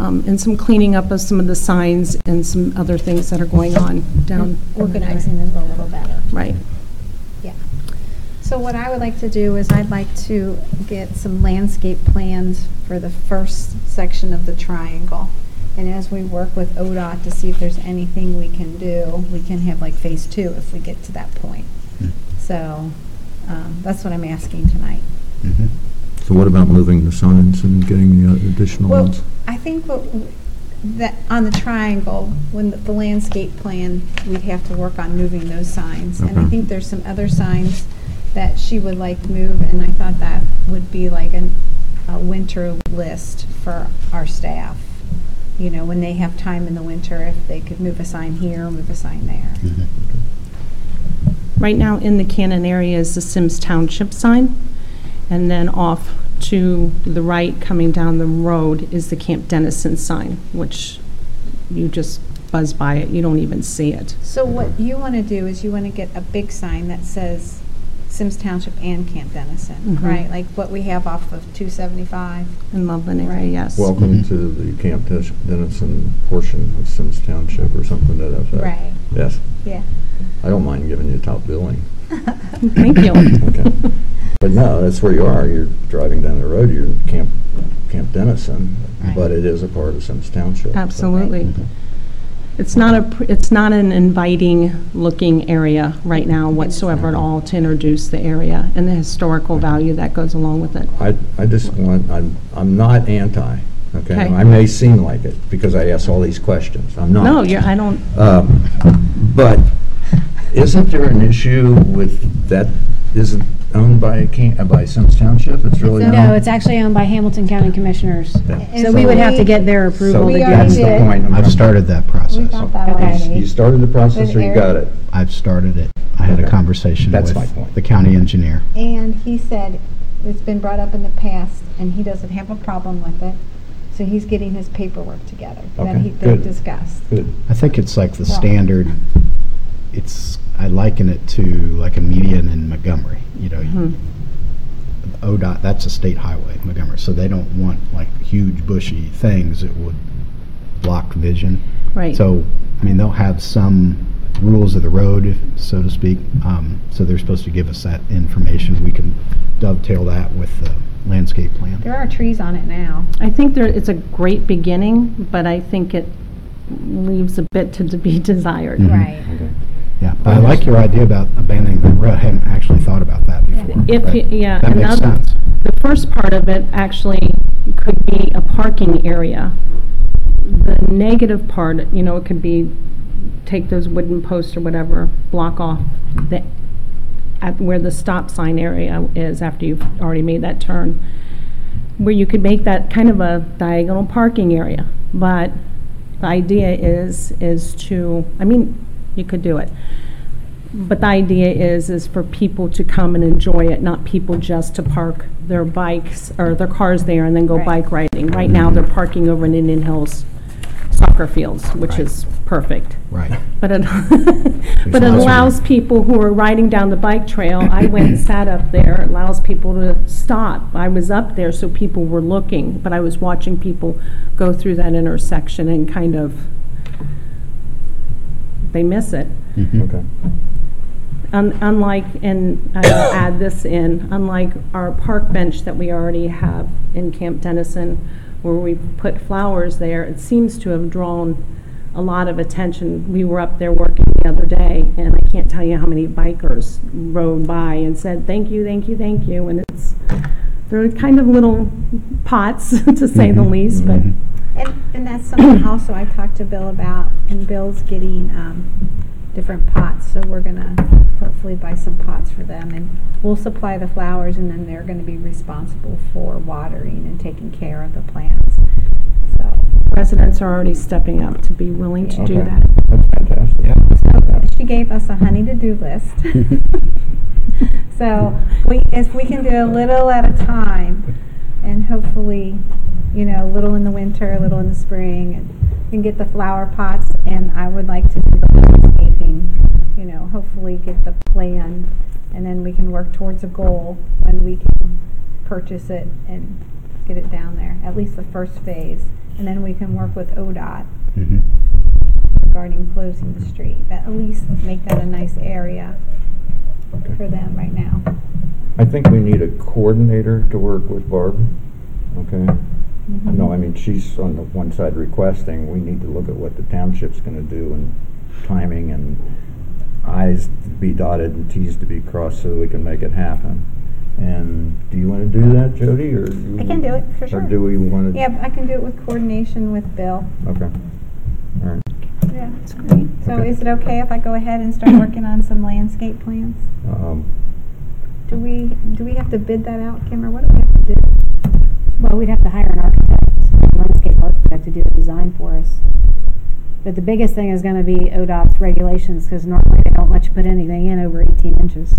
[SPEAKER 9] Um, And some cleaning up of some of the signs and some other things that are going on down.
[SPEAKER 3] Organizing it a little better.
[SPEAKER 9] Right.
[SPEAKER 3] Yeah. So what I would like to do is I'd like to get some landscape plans for the first section of the triangle. And as we work with ODOT to see if there's anything we can do, we can have like phase two if we get to that point.
[SPEAKER 4] Hmm.
[SPEAKER 3] So, um, that's what I'm asking tonight.
[SPEAKER 4] Mhm.
[SPEAKER 2] So what about moving the signs and getting the additional
[SPEAKER 3] Well,
[SPEAKER 2] ones?
[SPEAKER 3] I think what, w- that, on the triangle, when the- the landscape plan, we'd have to work on moving those signs. And I
[SPEAKER 2] Okay.
[SPEAKER 3] think there's some other signs that she would like to move, and I thought that would be like an, a winter list for our staff. You know, when they have time in the winter, if they could move a sign here, move a sign there.
[SPEAKER 4] Mhm.
[SPEAKER 9] Right now, in the Cannon area is the Symmes Township sign, and then off to the right, coming down the road, is the Camp Dennison sign, which you just buzz by it, you don't even see it.
[SPEAKER 3] So what you want to do is you want to get a big sign that says Symmes Township and Camp Dennison,
[SPEAKER 9] Mhm.
[SPEAKER 3] right? Like what we have off of 275.
[SPEAKER 9] In Loveland area,
[SPEAKER 3] Right.
[SPEAKER 9] yes.
[SPEAKER 2] Welcome to the Camp Des- Dennison portion of Symmes Township or something to that effect.
[SPEAKER 3] Right.
[SPEAKER 2] Yes,
[SPEAKER 3] Yeah.
[SPEAKER 2] I don't mind giving you top billing.
[SPEAKER 9] Thank you.
[SPEAKER 2] Okay. But no, that's where you are. You're driving down the road, you're in Camp, Camp Dennison,
[SPEAKER 4] Right.
[SPEAKER 2] but it is a part of Symmes Township. so-
[SPEAKER 9] Absolutely. It's not a, pr- it's not an inviting-looking area right now whatsoever at all to introduce the area and the historical value that goes along with it.
[SPEAKER 2] I, I just want, I'm, I'm not anti, okay?
[SPEAKER 9] Okay.
[SPEAKER 2] I may seem like it because I ask all these questions. I'm not.
[SPEAKER 9] No, you're, I don't,
[SPEAKER 2] Um, But isn't there an issue with that, isn't owned by, Can- uh, by Symmes Township? It's really not?
[SPEAKER 7] No, it's actually owned by Hamilton County Commissioners.
[SPEAKER 2] Yeah.
[SPEAKER 7] So we would have to get their approval
[SPEAKER 2] So
[SPEAKER 7] to
[SPEAKER 3] We
[SPEAKER 7] do
[SPEAKER 2] that's
[SPEAKER 3] already
[SPEAKER 2] the
[SPEAKER 3] did.
[SPEAKER 2] point. I'm
[SPEAKER 4] I've
[SPEAKER 2] trying-
[SPEAKER 4] started that
[SPEAKER 3] We
[SPEAKER 4] process.
[SPEAKER 3] got that
[SPEAKER 2] You-
[SPEAKER 3] already.
[SPEAKER 2] You started the process or you got it?
[SPEAKER 4] I've started it. I had a
[SPEAKER 2] Okay.
[SPEAKER 4] conversation
[SPEAKER 2] That's
[SPEAKER 4] with
[SPEAKER 2] my point.
[SPEAKER 4] the county engineer.
[SPEAKER 3] And he said, it's been brought up in the past, and he doesn't have a problem with it, so he's getting his paperwork together that
[SPEAKER 2] Okay,
[SPEAKER 3] he, they
[SPEAKER 2] good.
[SPEAKER 3] discussed.
[SPEAKER 2] Good.
[SPEAKER 4] I think it's like the
[SPEAKER 3] Well-
[SPEAKER 4] standard, it's, I liken it to like a median in Montgomery, you know.
[SPEAKER 9] Hmm.
[SPEAKER 4] ODOT, that's a state highway, Montgomery, so they don't want like huge bushy things that would block vision.
[SPEAKER 9] right.
[SPEAKER 4] So, I mean, they'll have some rules of the road, so to speak, um, so they're supposed to give us that information. We can dovetail that with the landscape plan.
[SPEAKER 3] There are trees on it now.
[SPEAKER 9] I think there, it's a great beginning, but I think it leaves a bit to to be desired.
[SPEAKER 4] Mhm.
[SPEAKER 3] Right.
[SPEAKER 2] Okay.
[SPEAKER 4] Yeah, but I like your idea about abandoning the road. I hadn't actually thought about that before.
[SPEAKER 9] If,
[SPEAKER 4] but
[SPEAKER 9] y- yeah.
[SPEAKER 4] That makes
[SPEAKER 9] another-
[SPEAKER 4] sense.
[SPEAKER 9] The first part of it actually could be a parking area. The negative part, you know, it could be, take those wooden posts or whatever, block off the, at where the stop sign area is after you've already made that turn, where you could make that kind of a diagonal parking area. But the idea is, is to, I mean, you could do it. But the idea is, is for people to come and enjoy it, not people just to park their bikes or their cars there and then go
[SPEAKER 3] Right.
[SPEAKER 9] bike riding. Right now, they're parking over in Indian Hills soccer fields, which
[SPEAKER 4] Right.
[SPEAKER 9] is perfect.
[SPEAKER 4] Right.
[SPEAKER 9] But it, but it
[SPEAKER 4] lots of
[SPEAKER 9] allows people who are riding down the bike trail, I went and sat up there, it allows people to stop. I was up there, so people were looking, but I was watching people go through that intersection and kind of, they miss it.
[SPEAKER 4] Mhm.
[SPEAKER 2] Okay.
[SPEAKER 9] Un- Unlike, and I'll add this in, unlike our park bench that we already have in Camp Dennison, where we put flowers there, it seems to have drawn a lot of attention. We were up there working the other day, and I can't tell you how many bikers rode by and said, thank you, thank you, thank you, and it's, they're kind of little pots, to say the
[SPEAKER 4] Mhm.
[SPEAKER 9] least, but
[SPEAKER 4] Mhm.
[SPEAKER 3] And, and that's something also I talked to Bill about, and Bill's getting, um, different pots, so we're gonna hopefully buy some pots for them, and we'll supply the flowers, and then they're gonna be responsible for watering and taking care of the plants, so.
[SPEAKER 9] residents are already stepping up to be willing to do
[SPEAKER 2] Okay.
[SPEAKER 9] that.
[SPEAKER 2] That's fantastic.
[SPEAKER 3] So she gave us a honey to-do list. So we, if we can do a little at a time, and hopefully, you know, a little in the winter, a little in the spring, and we can get the flower pots, and I would like to do the landscaping, you know, hopefully get the plan, and then we can work towards a goal when we can purchase it and get it down there, at least the first phase. And then we can work with ODOT
[SPEAKER 4] Mhm.
[SPEAKER 3] regarding closing the street, but at least make that a nice area
[SPEAKER 2] Okay.
[SPEAKER 3] for them right now.
[SPEAKER 2] I think we need a coordinator to work with Barb, okay? No, I mean, she's on the one side requesting, we need to look at what the township's gonna do and timing and i's to be dotted and t's to be crossed so we can make it happen. And do you wanna do that, Jody, or? you-
[SPEAKER 3] I can do it, for sure.
[SPEAKER 2] Or do we wanna?
[SPEAKER 3] Yeah, I can do it with coordination with Bill.
[SPEAKER 2] Okay, all right.
[SPEAKER 3] Yeah.
[SPEAKER 9] That's great.
[SPEAKER 3] So
[SPEAKER 2] Okay.
[SPEAKER 3] is it okay if I go ahead and start working on some landscape plans?
[SPEAKER 2] Um,
[SPEAKER 3] Do we, do we have to bid that out, Kim, or what do we have to do?
[SPEAKER 7] Well, we'd have to hire an architect, a landscape architect to do the design for us. But the biggest thing is gonna be ODOT's regulations, because normally they don't let you put anything in over eighteen inches.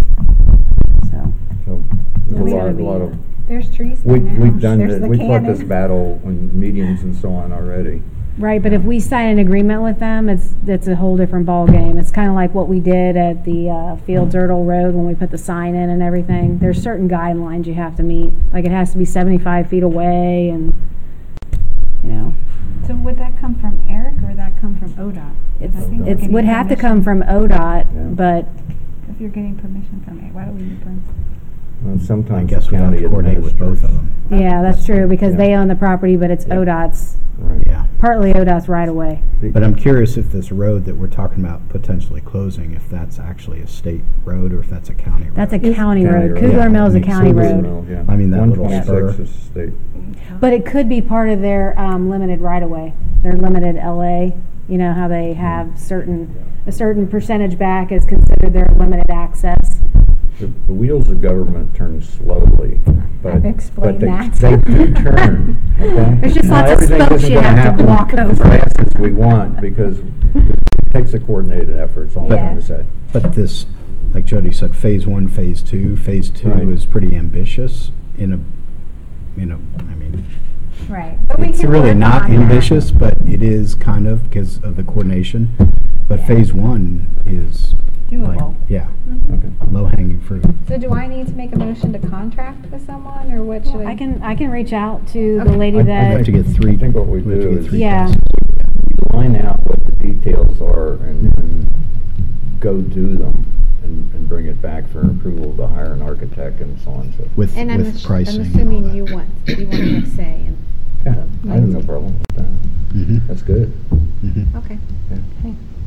[SPEAKER 7] So,
[SPEAKER 2] So, there's
[SPEAKER 7] We
[SPEAKER 2] a
[SPEAKER 7] gotta
[SPEAKER 2] lot,
[SPEAKER 7] be-
[SPEAKER 2] a lot of,
[SPEAKER 3] There's trees there
[SPEAKER 2] we,
[SPEAKER 3] now.
[SPEAKER 2] we've done,
[SPEAKER 3] There's
[SPEAKER 2] it-
[SPEAKER 3] the
[SPEAKER 2] we've fought this
[SPEAKER 3] cannon.
[SPEAKER 2] battle in meetings and so on already.
[SPEAKER 7] right, but if we sign an agreement with them, it's, it's a whole different ballgame. It's kinda like what we did at the, uh, Fields Ertel Road when we put the sign in and everything. There's certain guidelines you have to meet, like it has to be seventy-five feet away and, you know.
[SPEAKER 3] So would that come from Eric or would that come from ODOT?
[SPEAKER 7] It's,
[SPEAKER 3] I think we're
[SPEAKER 7] it
[SPEAKER 3] getting
[SPEAKER 7] would have to
[SPEAKER 3] permission.
[SPEAKER 7] come from ODOT,
[SPEAKER 2] Yeah.
[SPEAKER 7] but
[SPEAKER 3] If you're getting permission from Eric, why do we need permission?
[SPEAKER 2] Well,
[SPEAKER 4] I
[SPEAKER 2] Sometimes
[SPEAKER 4] guess
[SPEAKER 2] the
[SPEAKER 4] we have
[SPEAKER 2] county
[SPEAKER 4] to coordinate with both of them.
[SPEAKER 7] Yeah, that's true, because they own the property, but it's
[SPEAKER 2] Yeah.
[SPEAKER 7] ODOT's,
[SPEAKER 2] Right.
[SPEAKER 4] Yeah.
[SPEAKER 7] partly ODOT's right away.
[SPEAKER 4] But I'm curious if this road that we're talking about potentially closing, if that's actually a state road or if that's a county road.
[SPEAKER 7] That's a county
[SPEAKER 2] County
[SPEAKER 7] road.
[SPEAKER 2] road.
[SPEAKER 7] Kugler
[SPEAKER 4] Yeah,
[SPEAKER 7] Mill is
[SPEAKER 4] I
[SPEAKER 7] a
[SPEAKER 4] mean,
[SPEAKER 7] county
[SPEAKER 4] so
[SPEAKER 7] road.
[SPEAKER 2] Mill, yeah.
[SPEAKER 4] I mean, that little
[SPEAKER 2] 126
[SPEAKER 4] spur.
[SPEAKER 2] is state.
[SPEAKER 7] But it could be part of their um, limited right of way, their limited LA. You know how they have certain, a certain percentage back is considered their limited access.
[SPEAKER 2] The the wheels of government turn slowly, but.
[SPEAKER 3] I've explained
[SPEAKER 2] but they-
[SPEAKER 3] that.
[SPEAKER 2] They do turn, okay?
[SPEAKER 7] There's just
[SPEAKER 2] Now,
[SPEAKER 7] lots of
[SPEAKER 2] everything
[SPEAKER 7] spokes
[SPEAKER 2] isn't
[SPEAKER 7] you
[SPEAKER 2] gonna
[SPEAKER 7] have to
[SPEAKER 2] happen
[SPEAKER 7] walk
[SPEAKER 2] As
[SPEAKER 7] over.
[SPEAKER 2] fast as we want, because it takes a coordinated effort, is all I'm trying to
[SPEAKER 3] Yeah.
[SPEAKER 2] say.
[SPEAKER 4] But this, like Jody said, phase one, phase two, phase two
[SPEAKER 2] Right.
[SPEAKER 4] is pretty ambitious in a, you know, I mean,
[SPEAKER 3] Right. But we
[SPEAKER 4] it's
[SPEAKER 3] can
[SPEAKER 4] really
[SPEAKER 3] work
[SPEAKER 4] not
[SPEAKER 3] on that.
[SPEAKER 4] ambitious, but it is kind of because of the coordination. But
[SPEAKER 3] Yeah.
[SPEAKER 4] phase one is
[SPEAKER 3] So do I need to make a motion to contract with someone, or what should I?
[SPEAKER 7] I can, I can reach out to the
[SPEAKER 3] Okay.
[SPEAKER 7] lady
[SPEAKER 2] I'd- I'd
[SPEAKER 4] I'd like
[SPEAKER 7] that,
[SPEAKER 4] to get three.
[SPEAKER 2] I think what we
[SPEAKER 4] we'd have to
[SPEAKER 2] do
[SPEAKER 4] get
[SPEAKER 2] is-
[SPEAKER 4] three
[SPEAKER 7] Yeah.
[SPEAKER 4] prices.
[SPEAKER 2] Line out what the details are and, and go do them and, and bring it back for approval to hire an architect and so on and so forth.
[SPEAKER 4] With,
[SPEAKER 3] And I'm,
[SPEAKER 4] with
[SPEAKER 3] ass-
[SPEAKER 4] pricing
[SPEAKER 3] I'm
[SPEAKER 4] and all
[SPEAKER 3] assuming you
[SPEAKER 4] that.
[SPEAKER 3] want, you want to have say in,
[SPEAKER 2] Yeah, I have no problem with that.
[SPEAKER 4] Mhm,
[SPEAKER 2] That's good.
[SPEAKER 4] mhm.
[SPEAKER 3] okay.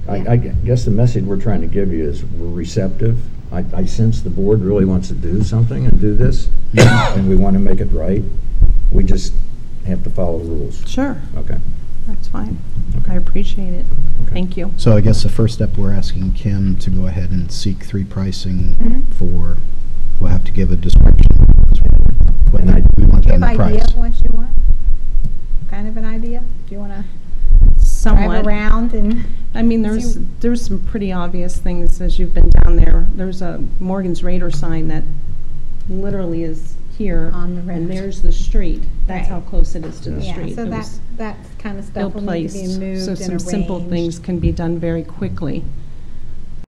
[SPEAKER 2] I,
[SPEAKER 3] Yeah.
[SPEAKER 2] I guess the message we're trying to give you is we're receptive. I, I sense the board really wants to do something and do this, and we want to make it right. We just have to follow the rules.
[SPEAKER 9] Sure,
[SPEAKER 2] Okay.
[SPEAKER 9] that's fine.
[SPEAKER 2] Okay.
[SPEAKER 9] I appreciate it.
[SPEAKER 2] Okay.
[SPEAKER 9] Thank you.
[SPEAKER 4] So I guess the first step, we're asking Kim to go ahead and seek three pricing
[SPEAKER 3] Mhm.
[SPEAKER 4] for, we'll have to give a description. What
[SPEAKER 2] And I-
[SPEAKER 4] we want
[SPEAKER 3] Do you
[SPEAKER 4] them
[SPEAKER 3] have idea
[SPEAKER 4] price.
[SPEAKER 3] of what you want? Kind of an idea? Do you want to?
[SPEAKER 9] Some somewhat.
[SPEAKER 3] Drive around and,
[SPEAKER 9] I mean, there's,
[SPEAKER 3] See-
[SPEAKER 9] there's some pretty obvious things as you've been down there. There's a Morgan's Raider sign that literally is here.
[SPEAKER 3] On the road.
[SPEAKER 9] And there's the street. That's how
[SPEAKER 3] Right.
[SPEAKER 9] close it is to the
[SPEAKER 3] yeah,
[SPEAKER 9] street.
[SPEAKER 3] so
[SPEAKER 9] It
[SPEAKER 3] that,
[SPEAKER 9] was
[SPEAKER 3] that kind of
[SPEAKER 9] ill
[SPEAKER 3] stuff will need to be
[SPEAKER 9] placed.
[SPEAKER 3] moved
[SPEAKER 9] So
[SPEAKER 3] and
[SPEAKER 9] some simple things can be done very quickly.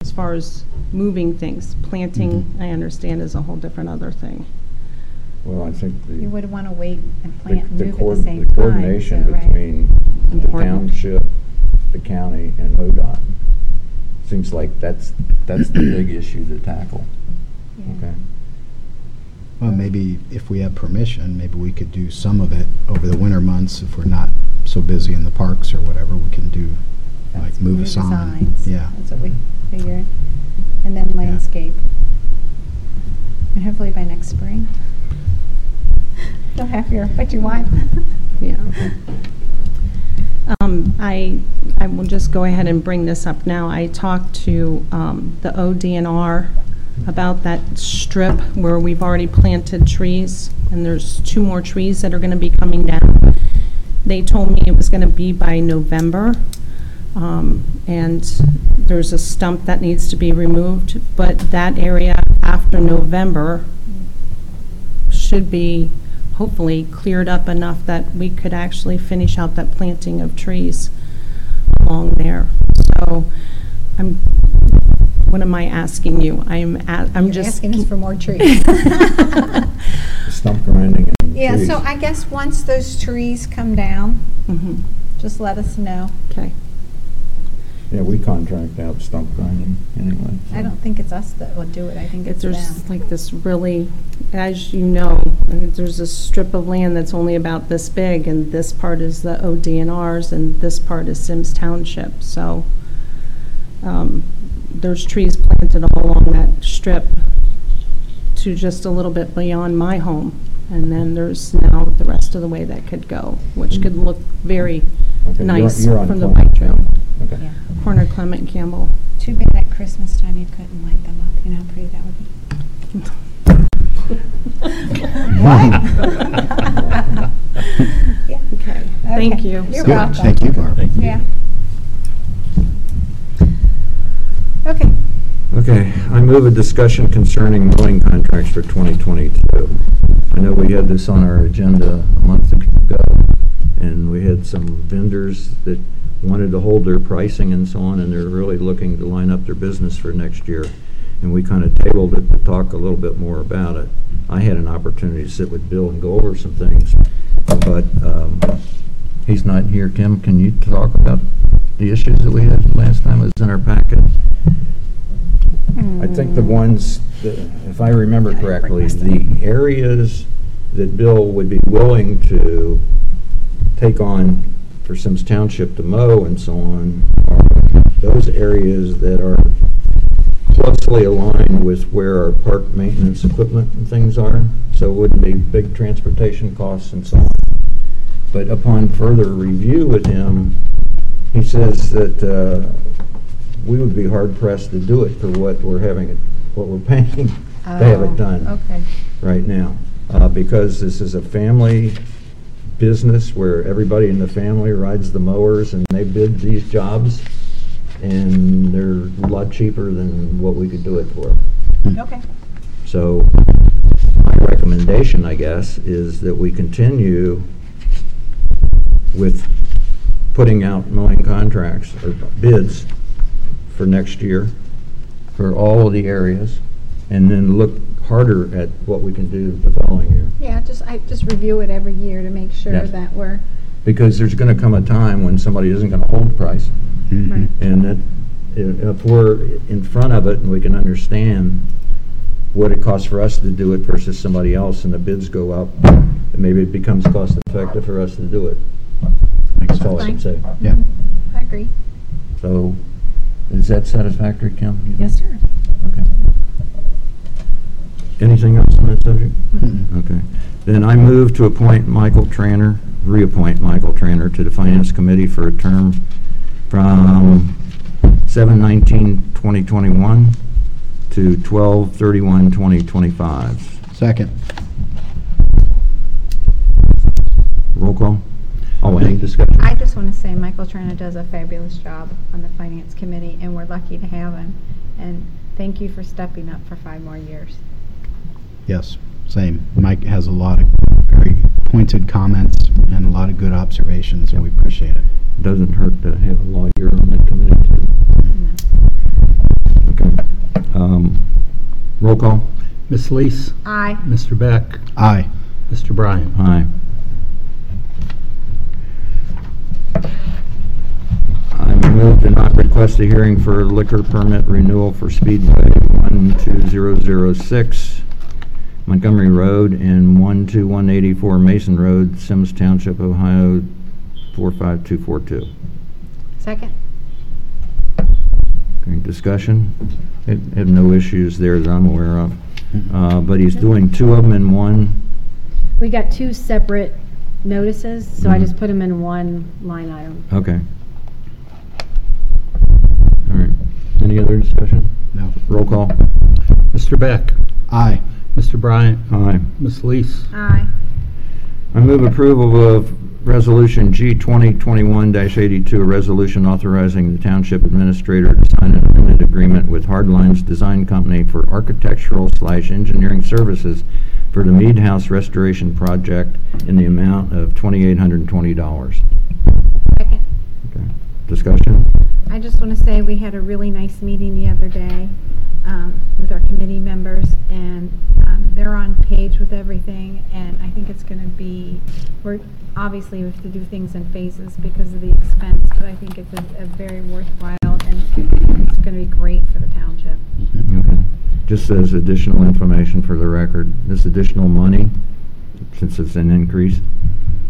[SPEAKER 9] As far as moving things, planting,
[SPEAKER 3] Mm-hmm.
[SPEAKER 9] I understand is a whole different other thing.
[SPEAKER 2] Well, I think the.
[SPEAKER 3] You would want to wait and
[SPEAKER 2] the-
[SPEAKER 3] plant and
[SPEAKER 2] the
[SPEAKER 3] move at
[SPEAKER 2] coord-
[SPEAKER 3] the same
[SPEAKER 2] The
[SPEAKER 3] time.
[SPEAKER 2] coordination
[SPEAKER 3] so, right.
[SPEAKER 2] between the
[SPEAKER 9] Important.
[SPEAKER 2] township, the county, and ODOT seems like that's, that's the big issue to tackle,
[SPEAKER 3] Yeah.
[SPEAKER 2] okay?
[SPEAKER 4] Well, maybe if we have permission, maybe we could do some of it over the winter months if we're not so busy in the parks or whatever, we can do, like, move
[SPEAKER 3] new
[SPEAKER 4] a sign.
[SPEAKER 3] designs.
[SPEAKER 4] Yeah.
[SPEAKER 3] That's what we figured. And then landscape. And hopefully by next spring, you'll have your, what you want.
[SPEAKER 9] Yeah. Um, I, I will just go ahead and bring this up now. I talked to um, the ODNR about that strip where we've already planted trees, and there's two more trees that are going to be coming down. They told me it was going to be by November, um, and there's a stump that needs to be removed, but that area after November should be hopefully cleared up enough that we could actually finish out that planting of trees along there. So I'm, what am I asking you? I'm, a- I'm
[SPEAKER 3] You're
[SPEAKER 9] just.
[SPEAKER 3] asking us for more trees.
[SPEAKER 2] Stump grinding and
[SPEAKER 3] Yeah,
[SPEAKER 2] trees.
[SPEAKER 3] so I guess once those trees come down,
[SPEAKER 9] Mhm,
[SPEAKER 3] just let us know.
[SPEAKER 9] Okay.
[SPEAKER 2] Yeah, we contract out stump grinding anyway.
[SPEAKER 3] I don't think it's us that will do it, I think it's
[SPEAKER 9] there's
[SPEAKER 3] them.
[SPEAKER 9] like this really, as you know, there's a strip of land that's only about this big, and this part is the ODNR's, and this part is Symmes Township, so um, there's trees planted all along that strip to just a little bit beyond my home, and then there's now the rest of the way that could go, which could look very
[SPEAKER 2] Okay, you're-
[SPEAKER 9] nice
[SPEAKER 2] you're on
[SPEAKER 9] from the
[SPEAKER 2] Clement
[SPEAKER 9] bike trail.
[SPEAKER 2] Okay.
[SPEAKER 3] Yeah.
[SPEAKER 9] Corner Clement Campbell.
[SPEAKER 3] Too bad at Christmas time you couldn't light them up, you know how pretty that would be. What? Yeah.
[SPEAKER 9] Okay, thank
[SPEAKER 3] Okay.
[SPEAKER 9] you.
[SPEAKER 3] You're
[SPEAKER 4] Good.
[SPEAKER 3] welcome.
[SPEAKER 4] Thank you, Barb.
[SPEAKER 1] Thank you.
[SPEAKER 3] Yeah. Okay,
[SPEAKER 2] Okay, I move a discussion concerning mowing contracts for 2022. I know we had this on our agenda a month ago, and we had some vendors that wanted to hold their pricing and so on, and they're really looking to line up their business for next year. And we kind of tabled it to talk a little bit more about it. I had an opportunity to sit with Bill and go over some things, but um, he's not here. Kim, can you talk about the issues that we had last time it was in our packet? I think the ones, that- if I remember correctly, the areas that Bill would be willing to take on for Symmes Township to mow and so on are those areas that are closely aligned with where our park maintenance equipment and things are, so it wouldn't be big transportation costs and so on. But upon further review with him, he says that uh, we would be hard pressed to do it for what we're having, it- what we're paying to have it
[SPEAKER 3] Oh,
[SPEAKER 2] done
[SPEAKER 3] Okay.
[SPEAKER 2] right now. Uh, Because this is a family business where everybody in the family rides the mowers and they bid these jobs. And they're a lot cheaper than what we could do it for. Hmm.
[SPEAKER 3] Okay.
[SPEAKER 2] So my recommendation, I guess, is that we continue with putting out mowing contracts or bids for next year for all of the areas, and then look harder at what we can do the following year.
[SPEAKER 3] Yeah, just, I just review it every year to make sure
[SPEAKER 2] Yes.
[SPEAKER 3] that we're,
[SPEAKER 2] Because there's gonna come a time when somebody isn't gonna hold the price.
[SPEAKER 3] Right.
[SPEAKER 2] And that, i- if we're in front of it and we can understand what it costs for us to do it versus somebody else and the bids go up, maybe it becomes cost effective for us to do it.
[SPEAKER 4] Makes
[SPEAKER 2] That's all I can
[SPEAKER 4] sense.
[SPEAKER 2] say.
[SPEAKER 4] Yeah. Mm-hmm.
[SPEAKER 3] I agree.
[SPEAKER 2] So, is that satisfactory, Kim? You?
[SPEAKER 3] Yes, sir.
[SPEAKER 2] Okay. Anything else on that subject?
[SPEAKER 4] Mm-mm.
[SPEAKER 2] Okay. Then I move to appoint Michael Tranner, reappoint Michael Tranner to the Finance Committee for a term from 7/19/2021 to 12/31/2025.
[SPEAKER 4] Second.
[SPEAKER 2] Roll call? Oh, any discussion?
[SPEAKER 3] I just want to say Michael Beltrana does a fabulous job on the finance committee, and we're lucky to have him. And thank you for stepping up for five more years.
[SPEAKER 4] Yes, same. Mike has a lot of very pointed comments and a lot of good observations, and we appreciate it.
[SPEAKER 2] Doesn't hurt to have a lawyer on that committee too. Okay. Um, Roll call?
[SPEAKER 1] Ms. Leis?
[SPEAKER 3] Aye.
[SPEAKER 1] Mr. Beck?
[SPEAKER 4] Aye.
[SPEAKER 1] Mr. Bryant?
[SPEAKER 2] Aye. I move to not request a hearing for liquor permit renewal for Speedway 12006 Montgomery Road and 12184 Mason Road, Symmes Township, Ohio 45242.
[SPEAKER 3] Second?
[SPEAKER 2] Okay, discussion? Have have no issues there that I'm aware of. Uh, But he's doing two of them in one.
[SPEAKER 7] We got two separate notices, so I
[SPEAKER 2] Mhm.
[SPEAKER 7] just put them in one line item.
[SPEAKER 2] Okay. All right. Any other discussion?
[SPEAKER 4] No.
[SPEAKER 2] Roll call?
[SPEAKER 1] Mr. Beck?
[SPEAKER 4] Aye.
[SPEAKER 1] Mr. Bryant?
[SPEAKER 2] Aye.
[SPEAKER 1] Ms. Leis?
[SPEAKER 3] Aye.
[SPEAKER 2] I move approval of Resolution G 2021-82, a resolution authorizing the Township Administrator to sign an amended agreement with Hardlines Design Company for architectural slash engineering services for the Mead House Restoration Project in the amount of $2,820.
[SPEAKER 3] Second?
[SPEAKER 2] Okay. Discussion?
[SPEAKER 3] I just want to say we had a really nice meeting the other day um, with our committee members, and um, they're on page with everything, and I think it's going to be, we're, obviously, we have to do things in phases because of the expense, but I think it's a a very worthwhile, and it's going to be great for the township.
[SPEAKER 2] Okay. Just as additional information for the record, this additional money, since it's an increase,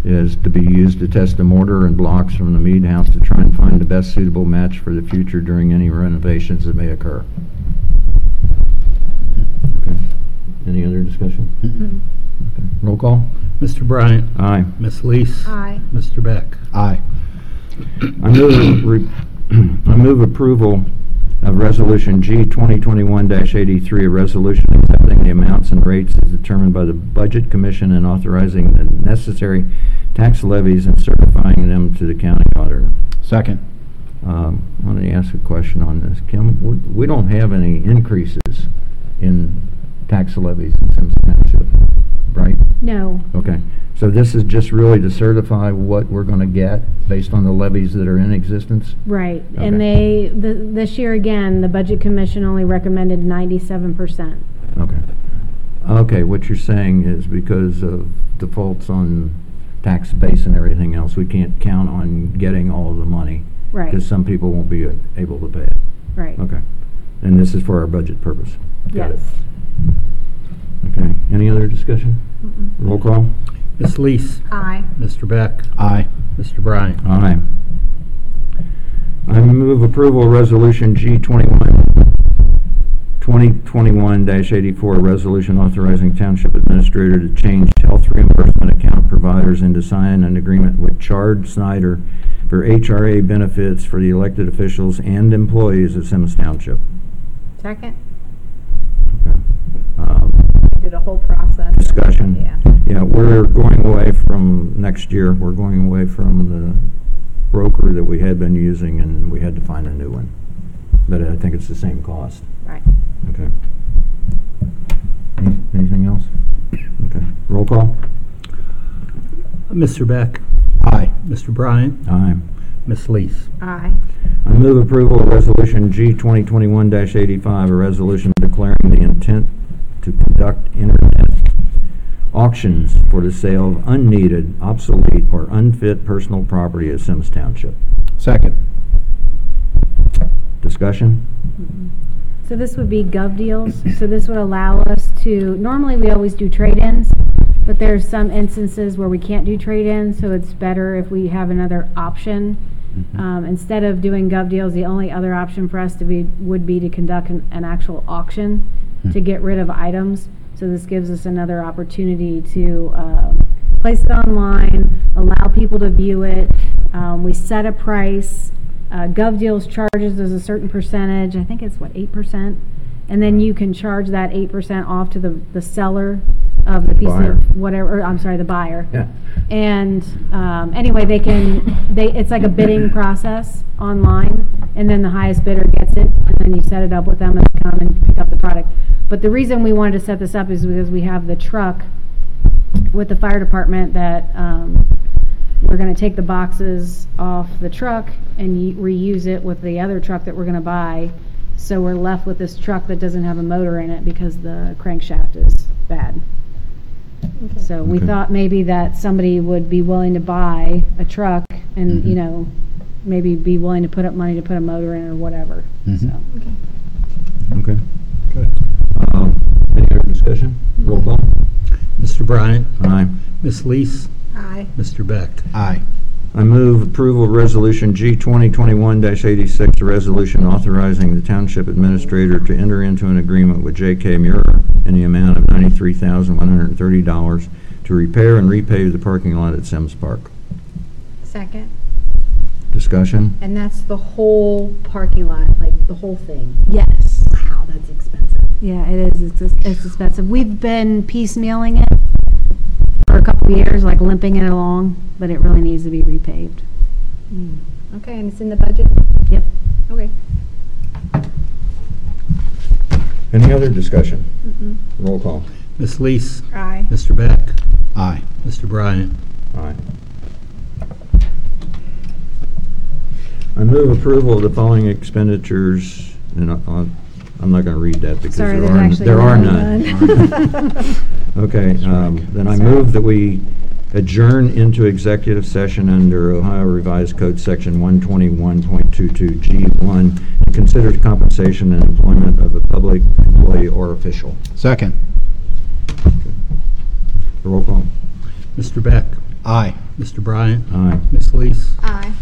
[SPEAKER 2] is to be used to test the mortar and blocks from the Mead House to try and find the best suitable match for the future during any renovations that may occur. Okay. Any other discussion?
[SPEAKER 3] Mhm.
[SPEAKER 2] Okay. Roll call?
[SPEAKER 1] Mr. Bryant?
[SPEAKER 2] Aye.
[SPEAKER 1] Ms. Leis?
[SPEAKER 3] Aye.
[SPEAKER 1] Mr. Beck?
[SPEAKER 4] Aye.
[SPEAKER 2] I move, re- I move approval of Resolution G 2021-83, a resolution accepting the amounts and rates as determined by the Budget Commission and authorizing the necessary tax levies and certifying them to the county auditor.
[SPEAKER 4] Second.
[SPEAKER 2] Um, Let me ask a question on this. Kim, we- we don't have any increases in tax levies in Simpson Township, right?
[SPEAKER 7] No,
[SPEAKER 2] Okay, so this is just really to certify what we're going to get based on the levies that are in existence?
[SPEAKER 7] right. And they, the- this year again, the Budget Commission only recommended ninety-seven percent.
[SPEAKER 2] Okay. Okay, what you're saying is because of defaults on tax base and everything else, we can't count on getting all of the money?
[SPEAKER 7] Right,
[SPEAKER 2] Because some people won't be able to pay it?
[SPEAKER 7] right.
[SPEAKER 2] Okay. And this is for our budget purpose? Got it.
[SPEAKER 7] Yes.
[SPEAKER 2] Okay, any other discussion?
[SPEAKER 3] Mm-mm.
[SPEAKER 2] Roll call?
[SPEAKER 1] Ms. Leis?
[SPEAKER 3] Aye.
[SPEAKER 1] Mr. Beck?
[SPEAKER 4] Aye.
[SPEAKER 1] Mr. Bryant?
[SPEAKER 2] Aye. I move approval of Resolution G 21, 2021-84, a resolution authorizing Township Administrator to change health reimbursement account providers and to sign an agreement with Chard Snyder for HRA benefits for the elected officials and employees of Simmons Township.
[SPEAKER 3] Second?
[SPEAKER 2] Okay. Um,
[SPEAKER 3] Did a whole process.
[SPEAKER 2] Discussion.
[SPEAKER 3] Yeah.
[SPEAKER 2] Yeah, we're going away from, next year, we're going away from the broker that we had been using, and we had to find a new one. But I think it's the same cost.
[SPEAKER 3] Right.
[SPEAKER 2] Okay. Any- Anything else? Okay. Roll call?
[SPEAKER 1] Mr. Beck?
[SPEAKER 4] Aye.
[SPEAKER 1] Mr. Bryant?
[SPEAKER 2] Aye.
[SPEAKER 1] Ms. Leis?
[SPEAKER 3] Aye.
[SPEAKER 2] I move approval of Resolution G 2021-85, a resolution declaring the intent to conduct internet auctions for the sale of unneeded, obsolete, or unfit personal property at Symmes Township.
[SPEAKER 4] Second.
[SPEAKER 2] Discussion?
[SPEAKER 7] So this would be gov deals, so this would allow us to, normally we always do trade-ins, but there's some instances where we can't do trade-ins, so it's better if we have another option.
[SPEAKER 4] Mhm.
[SPEAKER 7] Um, instead of doing gov deals, the only other option for us to be, would be to conduct an, an actual auction to
[SPEAKER 4] Hmm.
[SPEAKER 7] get rid of items. So this gives us another opportunity to, um, place it online, allow people to view it. Um, we set a price. Uh, Gov Deals charges us a certain percentage, I think it's what, eight percent? And then you can charge that eight percent off to the, the seller. Of the piece
[SPEAKER 2] Buyer.
[SPEAKER 7] of whatever, or, I'm sorry, the buyer.
[SPEAKER 2] Yeah.
[SPEAKER 7] And um, anyway, they can, they, it's like a bidding process online, and then the highest bidder gets it, and then you set it up with them and they come and pick up the product. But the reason we wanted to set this up is because we have the truck with the fire department that um, we're going to take the boxes off the truck and y- reuse it with the other truck that we're going to buy. So we're left with this truck that doesn't have a motor in it because the crankshaft is bad. So we
[SPEAKER 2] Okay.
[SPEAKER 7] thought maybe that somebody would be willing to buy a truck and, you
[SPEAKER 2] Mhm.
[SPEAKER 7] know, maybe be willing to put up money to put a motor in or whatever,
[SPEAKER 4] Mhm.
[SPEAKER 7] so.
[SPEAKER 2] Okay. Um, Any other discussion? Roll call.
[SPEAKER 1] Mr. Bryant?
[SPEAKER 2] Aye.
[SPEAKER 1] Ms. Leis?
[SPEAKER 3] Aye.
[SPEAKER 1] Mr. Beck?
[SPEAKER 4] Aye.
[SPEAKER 2] I move approval of Resolution G 2021-86, a resolution authorizing the Township Administrator to enter into an agreement with J.K. Muir in the amount of $93,130 to repair and repave the parking lot at Symmes Park.
[SPEAKER 3] Second.
[SPEAKER 2] Discussion?
[SPEAKER 3] And that's the whole parking lot, like the whole thing.
[SPEAKER 7] Yes.
[SPEAKER 3] Wow, that's expensive.
[SPEAKER 7] Yeah, it is. It's, it's expensive. We've been piecemealing it for a couple of years, like limping it along, but it really needs to be repaved. Hmm.
[SPEAKER 3] Okay, and it's in the budget?
[SPEAKER 7] Yep.
[SPEAKER 3] Okay.
[SPEAKER 2] Any other discussion?
[SPEAKER 3] Mm-mm.
[SPEAKER 2] Roll call.
[SPEAKER 1] Ms. Leis?
[SPEAKER 3] Aye.
[SPEAKER 1] Mr. Beck?
[SPEAKER 4] Aye.
[SPEAKER 1] Mr. Bryant?
[SPEAKER 2] Aye. I move approval of the following expenditures, and I- I'll- I'm not going to read that because
[SPEAKER 7] Sorry,
[SPEAKER 2] there
[SPEAKER 7] there's
[SPEAKER 2] are,
[SPEAKER 7] actually
[SPEAKER 2] there are
[SPEAKER 7] none.
[SPEAKER 2] none. Okay, um, then I move that we adjourn into executive session under Ohio Revised Code Section 121.22G1 and consider the compensation and employment of a public employee or official.
[SPEAKER 4] Second.
[SPEAKER 2] Roll call.
[SPEAKER 1] Mr. Beck?
[SPEAKER 4] Aye.
[SPEAKER 1] Mr. Bryant?
[SPEAKER 2] Aye.
[SPEAKER 1] Ms. Leis?
[SPEAKER 3] Aye.